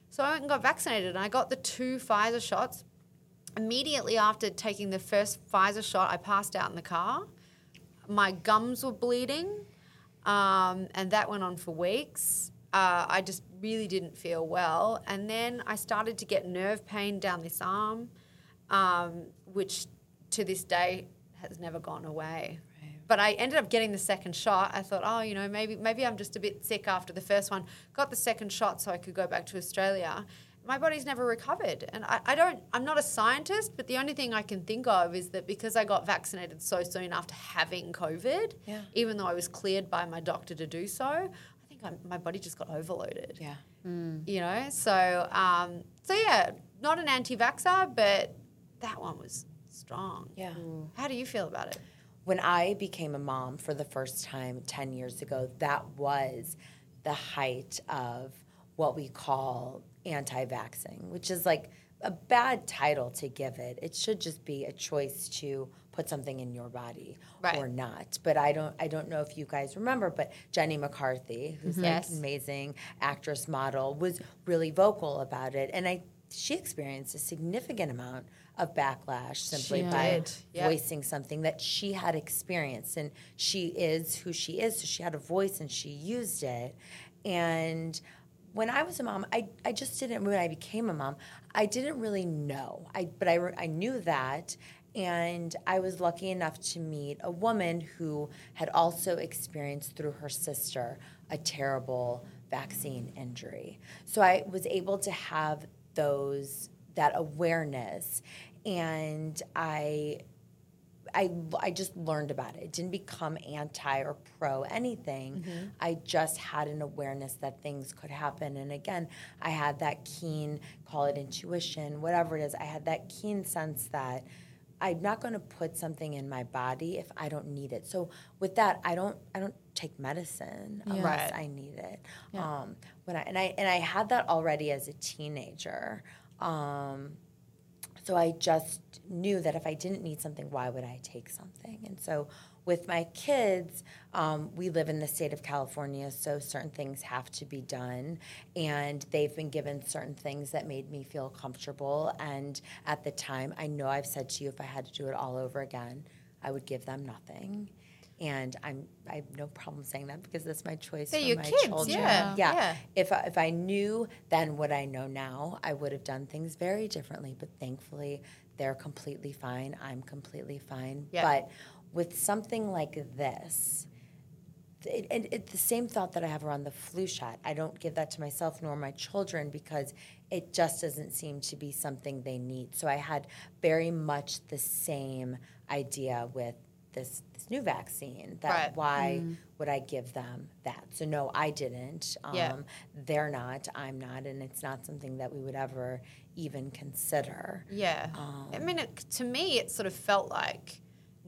So I went and got vaccinated, and I got the two Pfizer shots. Immediately after taking the first Pfizer shot, I passed out in the car. My gums were bleeding, um, and that went on for weeks. Uh, I just really didn't feel well. And then I started to get nerve pain down this arm, um, which to this day has never gone away. But I ended up getting the second shot. I thought, oh, you know, maybe maybe I'm just a bit sick after the first one. Got the second shot so I could go back to Australia. My body's never recovered. And I, I don't, I'm not a scientist, but the only thing I can think of is that because I got vaccinated so soon after having COVID, Yeah. even though I was cleared by my doctor to do so, think I, my body just got overloaded Yeah. you know so um, so yeah not an anti-vaxxer but that one was strong Yeah. how do you feel about it when I became a mom for the first time 10 years ago, that was the height of what we call anti vaxxing, which is like a bad title to give it. It should just be a choice to put something in your body Right. or not. But I don't I don't know if you guys remember, but Jenny McCarthy, who's like Yes. an amazing actress model, was really vocal about it. And I she experienced a significant amount of backlash simply She by yep. voicing something that she had experienced and she is who she is so she had a voice and she used it and when i was a mom i, I just didn't when i became a mom i didn't really know I, but I, I knew that and i was lucky enough to meet a woman who had also experienced through her sister a terrible vaccine injury so i was able to have those that awareness and i I, I just learned about it. It didn't become anti or pro anything. Mm-hmm. I just had an awareness that things could happen. And again, I had that keen, call it intuition, whatever it is, I had that keen sense that I'm not going to put something in my body if I don't need it. So with that, I don't I don't take medicine unless Right. I need it. Um, when I and I and I had that already as a teenager. Um, so I just knew that if I didn't need something, why would I take something? And so with my kids, um, we live in the state of California, so certain things have to be done. And they've been given certain things that made me feel comfortable. And at the time, I know I've said to you, if I had to do it all over again, I would give them nothing. And I'm I have no problem saying that because that's my choice They're for your my kids, children. yeah, yeah. If I, if I knew then what I know now, I would have done things very differently. But thankfully, they're completely fine. I'm completely fine. Yeah. But with something like this, it, and it's the same thought that I have around the flu shot. I don't give that to myself nor my children because it just doesn't seem to be something they need. So I had very much the same idea with this this new vaccine. That Right. why would I give them that? So no, I didn't. Um, Yeah. They're not. I'm not, and it's not something that we would ever even consider. Yeah. I mean, it, to me, it sort of felt like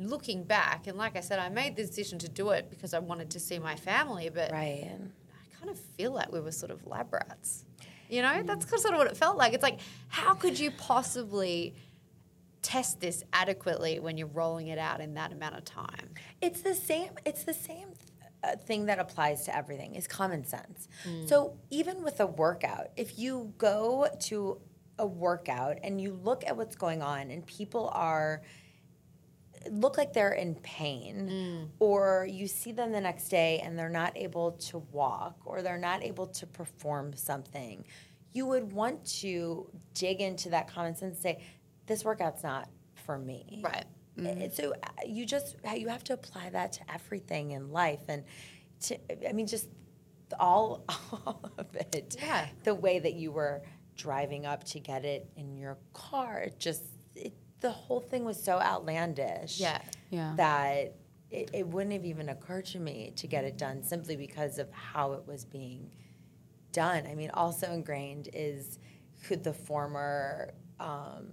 looking back, and like I said, I made the decision to do it because I wanted to see my family, but Right. I kind of feel like we were sort of lab rats. You know, that's sort of what it felt like. It's like, how could you possibly test this adequately when you're rolling it out in that amount of time? It's the same. It's the same uh, thing that applies to everything. Is common sense. Mm. So even with a workout, if you go to a workout and you look at what's going on, and people are look like they're in pain, Mm. or you see them the next day and they're not able to walk, or they're not able to perform something, you would want to dig into that common sense and say, "This workout's not for me." Right. Uh, So uh, you just you have to apply that to everything in life, and to I mean just all <laughs> all of it. Yeah. The way that you were driving up to get it in your car, it just the whole thing was so outlandish. Yeah. Yeah. That it, it wouldn't have even occurred to me to get it done simply because of how it was being done. I mean, also ingrained is who the former um,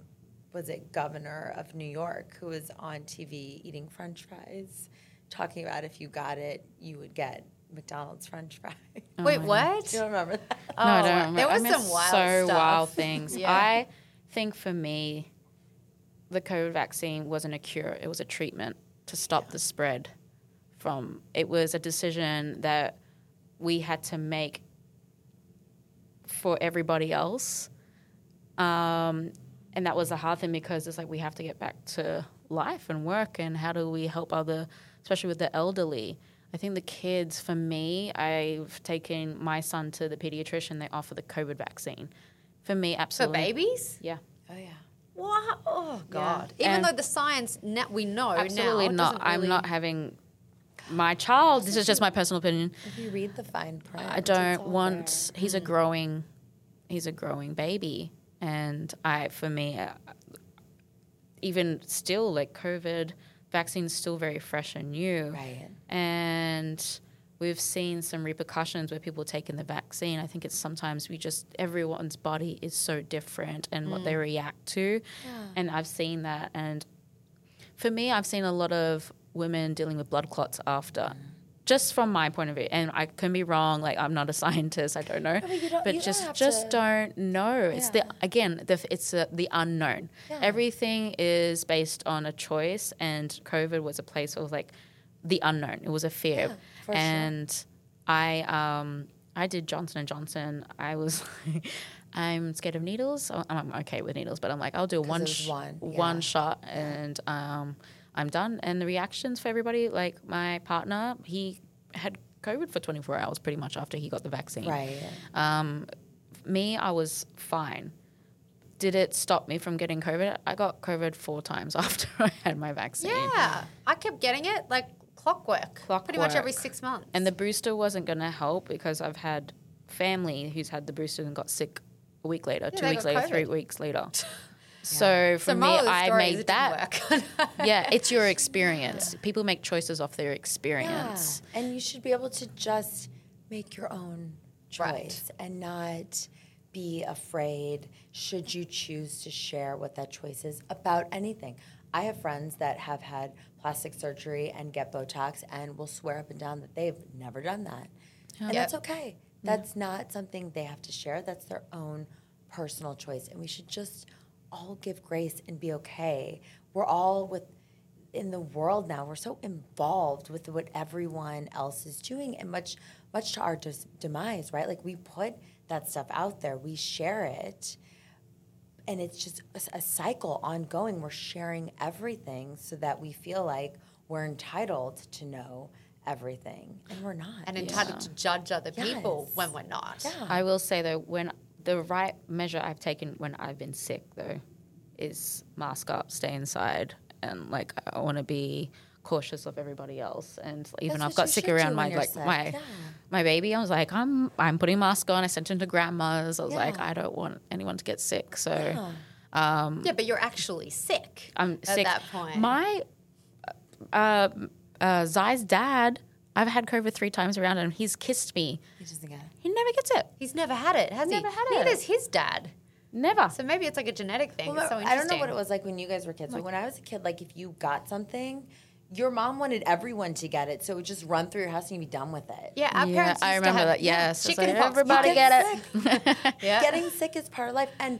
was it governor of New York who was on TV eating French fries, talking about if you got it, you would get McDonald's French fries. <laughs> Wait, what? you don't remember that? Oh, no, I don't remember. there was I some wild so stuff. wild things. <laughs> Yeah. I think for me, the COVID vaccine wasn't a cure; it was a treatment to stop the spread. From it was a decision that we had to make for everybody else, um, and that was the hard thing because it's like we have to get back to life and work, and how do we help other, especially with the elderly. I think the kids, for me, I've taken my son to the pediatrician. They offer the COVID vaccine. For me, absolutely. For babies? Yeah. Oh yeah. What? Oh, God. Even And- though the science, na- we know Absolutely now. not. doesn't I'm not having my child. This is just my personal opinion. If you read the fine print, I don't want. there. He's a growing, he's a growing baby, and I, for me, uh, even still, like COVID vaccine's still very fresh and new, Right. and we've seen some repercussions where people taking the vaccine. I think it's sometimes we just everyone's body is so different and what they react to, and I've seen that. And for me, I've seen a lot of women dealing with blood clots after. Just from my point of view, and I can be wrong. Like I'm not a <laughs> scientist, I don't know, but you don't- but you don't just just to- don't know. It's the again, the, it's uh the unknown. Yeah. Everything is based on a choice, and COVID was a place of like the unknown. It was a fear, Yeah, for sure. and I um I did Johnson and Johnson. I was. I'm scared of needles. I'm I'm okay with needles, but I'm like, I'll do one, sh- one, one shot, and um, I'm done. And the reactions for everybody, like my partner, he had COVID for 24 hours pretty much after he got the vaccine. Right. Um, me, I was fine. Did it stop me from getting COVID? I got COVID four times <laughs> after I had my vaccine. Yeah. I kept getting it like clockwork. Pretty much every six months. And the booster wasn't going to help because I've had family who's had the booster and got sick a week later, two weeks got later, three weeks later. <laughs> So for so me, moral of the I made that. work. <laughs> yeah, it's your <laughs> experience. People make choices off their experience. Yeah. And you should be able to just make your own choice Right. and not be afraid should you choose to share what that choice is about anything. I have friends that have had plastic surgery and get Botox and will swear up and down that they've never done that. And Yep. that's okay. That's not something they have to share. That's their own personal choice. And we should just all give grace and be okay. We're all with in the world now. We're so involved with what everyone else is doing and much much to our des- demise, right? Like we put that stuff out there, we share it. And it's just a, a cycle ongoing. We're sharing everything so that we feel like we're entitled to know everything, and we're not. and entitled to judge other people when we're not. yeah. I will say though, when the right measure I've taken when I've been sick though is mask up, stay inside, and like I want to be cautious of everybody else. And even I've got sick around my like sick, my yeah. my baby. I was like, I'm I'm putting mask on. I sent him to grandma's. I was like, I don't want anyone to get sick. So Yeah. um, Yeah, but you're actually sick. I'm at sick. that point. My uh, uh, Zai's dad. I've had COVID three times around, and he's kissed me. He doesn't get it. He never gets it. He's never had it, has Never he? Never had it? Neither his dad. Never. So maybe it's like a genetic thing. Well, it's so I don't know what it was like when you guys were kids, but when I was a kid, like if you got something, your mom wanted everyone to get it, so it would just run through your house and you'd be done with it. Yeah, our yeah, parents I used to remember have, that. Yes, It's chicken like, everybody get get it. <laughs> Yeah. Getting sick is part of life, and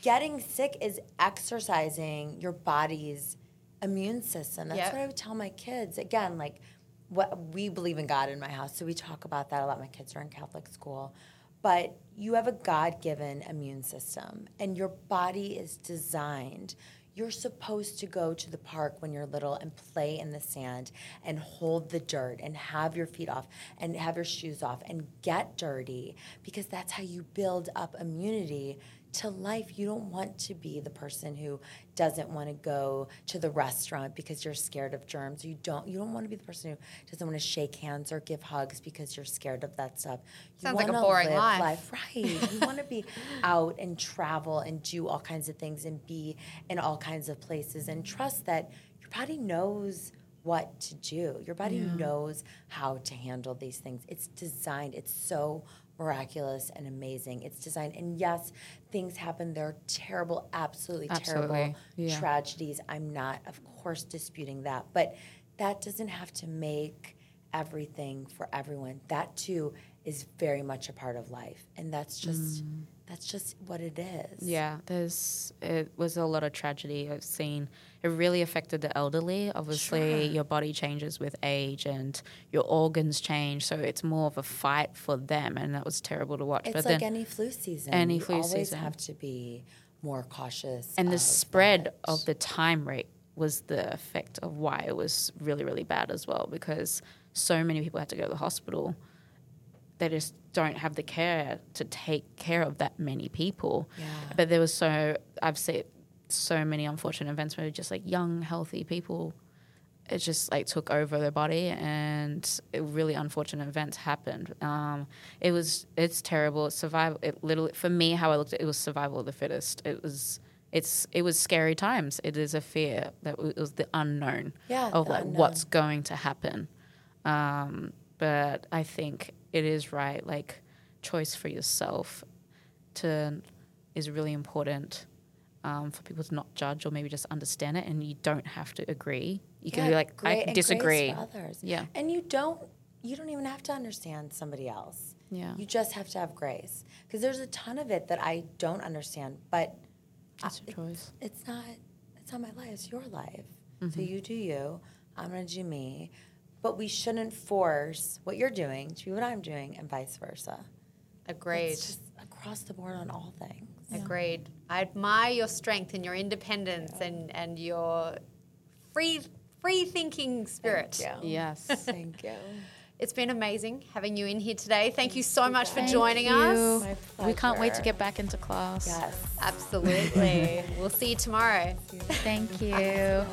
getting sick is exercising your body's immune system. That's Yep. what I would tell my kids. Again, like what we believe in God in my house, so we talk about that a lot. My kids are in Catholic school. But you have a God given immune system, and your body is designed. You're supposed to go to the park when you're little and play in the sand and hold the dirt and have your feet off and have your shoes off and get dirty because that's how you build up immunity to life. You don't want to be the person who doesn't want to go to the restaurant because you're scared of germs. You don't you don't want to be the person who doesn't want to shake hands or give hugs because you're scared of that stuff. You Sounds like a boring live life. Right. You want to be <laughs> out and travel and do all kinds of things and be in all kinds of places and trust that your body knows what to do. Your body knows how to handle these things. It's designed. It's so miraculous and amazing. It's designed. And yes, things happen. There are terrible, absolutely, terrible Yeah. tragedies. I'm not, of course, disputing that. But that doesn't have to make everything for everyone. That too is very much a part of life. And that's just mm. That's just what it is. Yeah, there's it was a lot of tragedy I've seen. It really affected the elderly. Obviously, your body changes with age and your organs change, so it's more of a fight for them, and that was terrible to watch. It's but like then, any flu season. Any you flu always season. have to be more cautious. and the spread that. of the time rate was the effect of why it was really really bad as well because so many people had to go to the hospital they just don't have the care to take care of that many people. Yeah. but there was so i've seen so many unfortunate events where just like young healthy people it just like took over their body and it, really unfortunate events happened. Um, it was it's terrible. It's survival it literally for me how i looked at it, it was survival of the fittest. It was it's it was scary times. It is a fear that it was the unknown Yeah, of the like what's going to happen. Um, but i think it is right like choice for yourself to is really important um, for people to not judge or maybe just understand it and you don't have to agree you can be like i disagree. Yeah. And you don't you don't even have to understand somebody else. Yeah. You just have to have grace. Because there's a ton of it that I don't understand, but It's a choice. It's not it's not my life, it's your life. Mm-hmm. So you do you, I'm gonna do me. But we shouldn't force what you're doing to be what I'm doing and vice versa. Agreed. It's just across the board on all things. Agreed. I admire your strength and your independence and, and your free free thinking spirit. Thank you. yes <laughs> Thank you. It's been amazing having you in here today. Thank you so much for Thank joining you. us. My we can't wait to get back into class Yes. Absolutely. <laughs> we'll see you tomorrow. thank you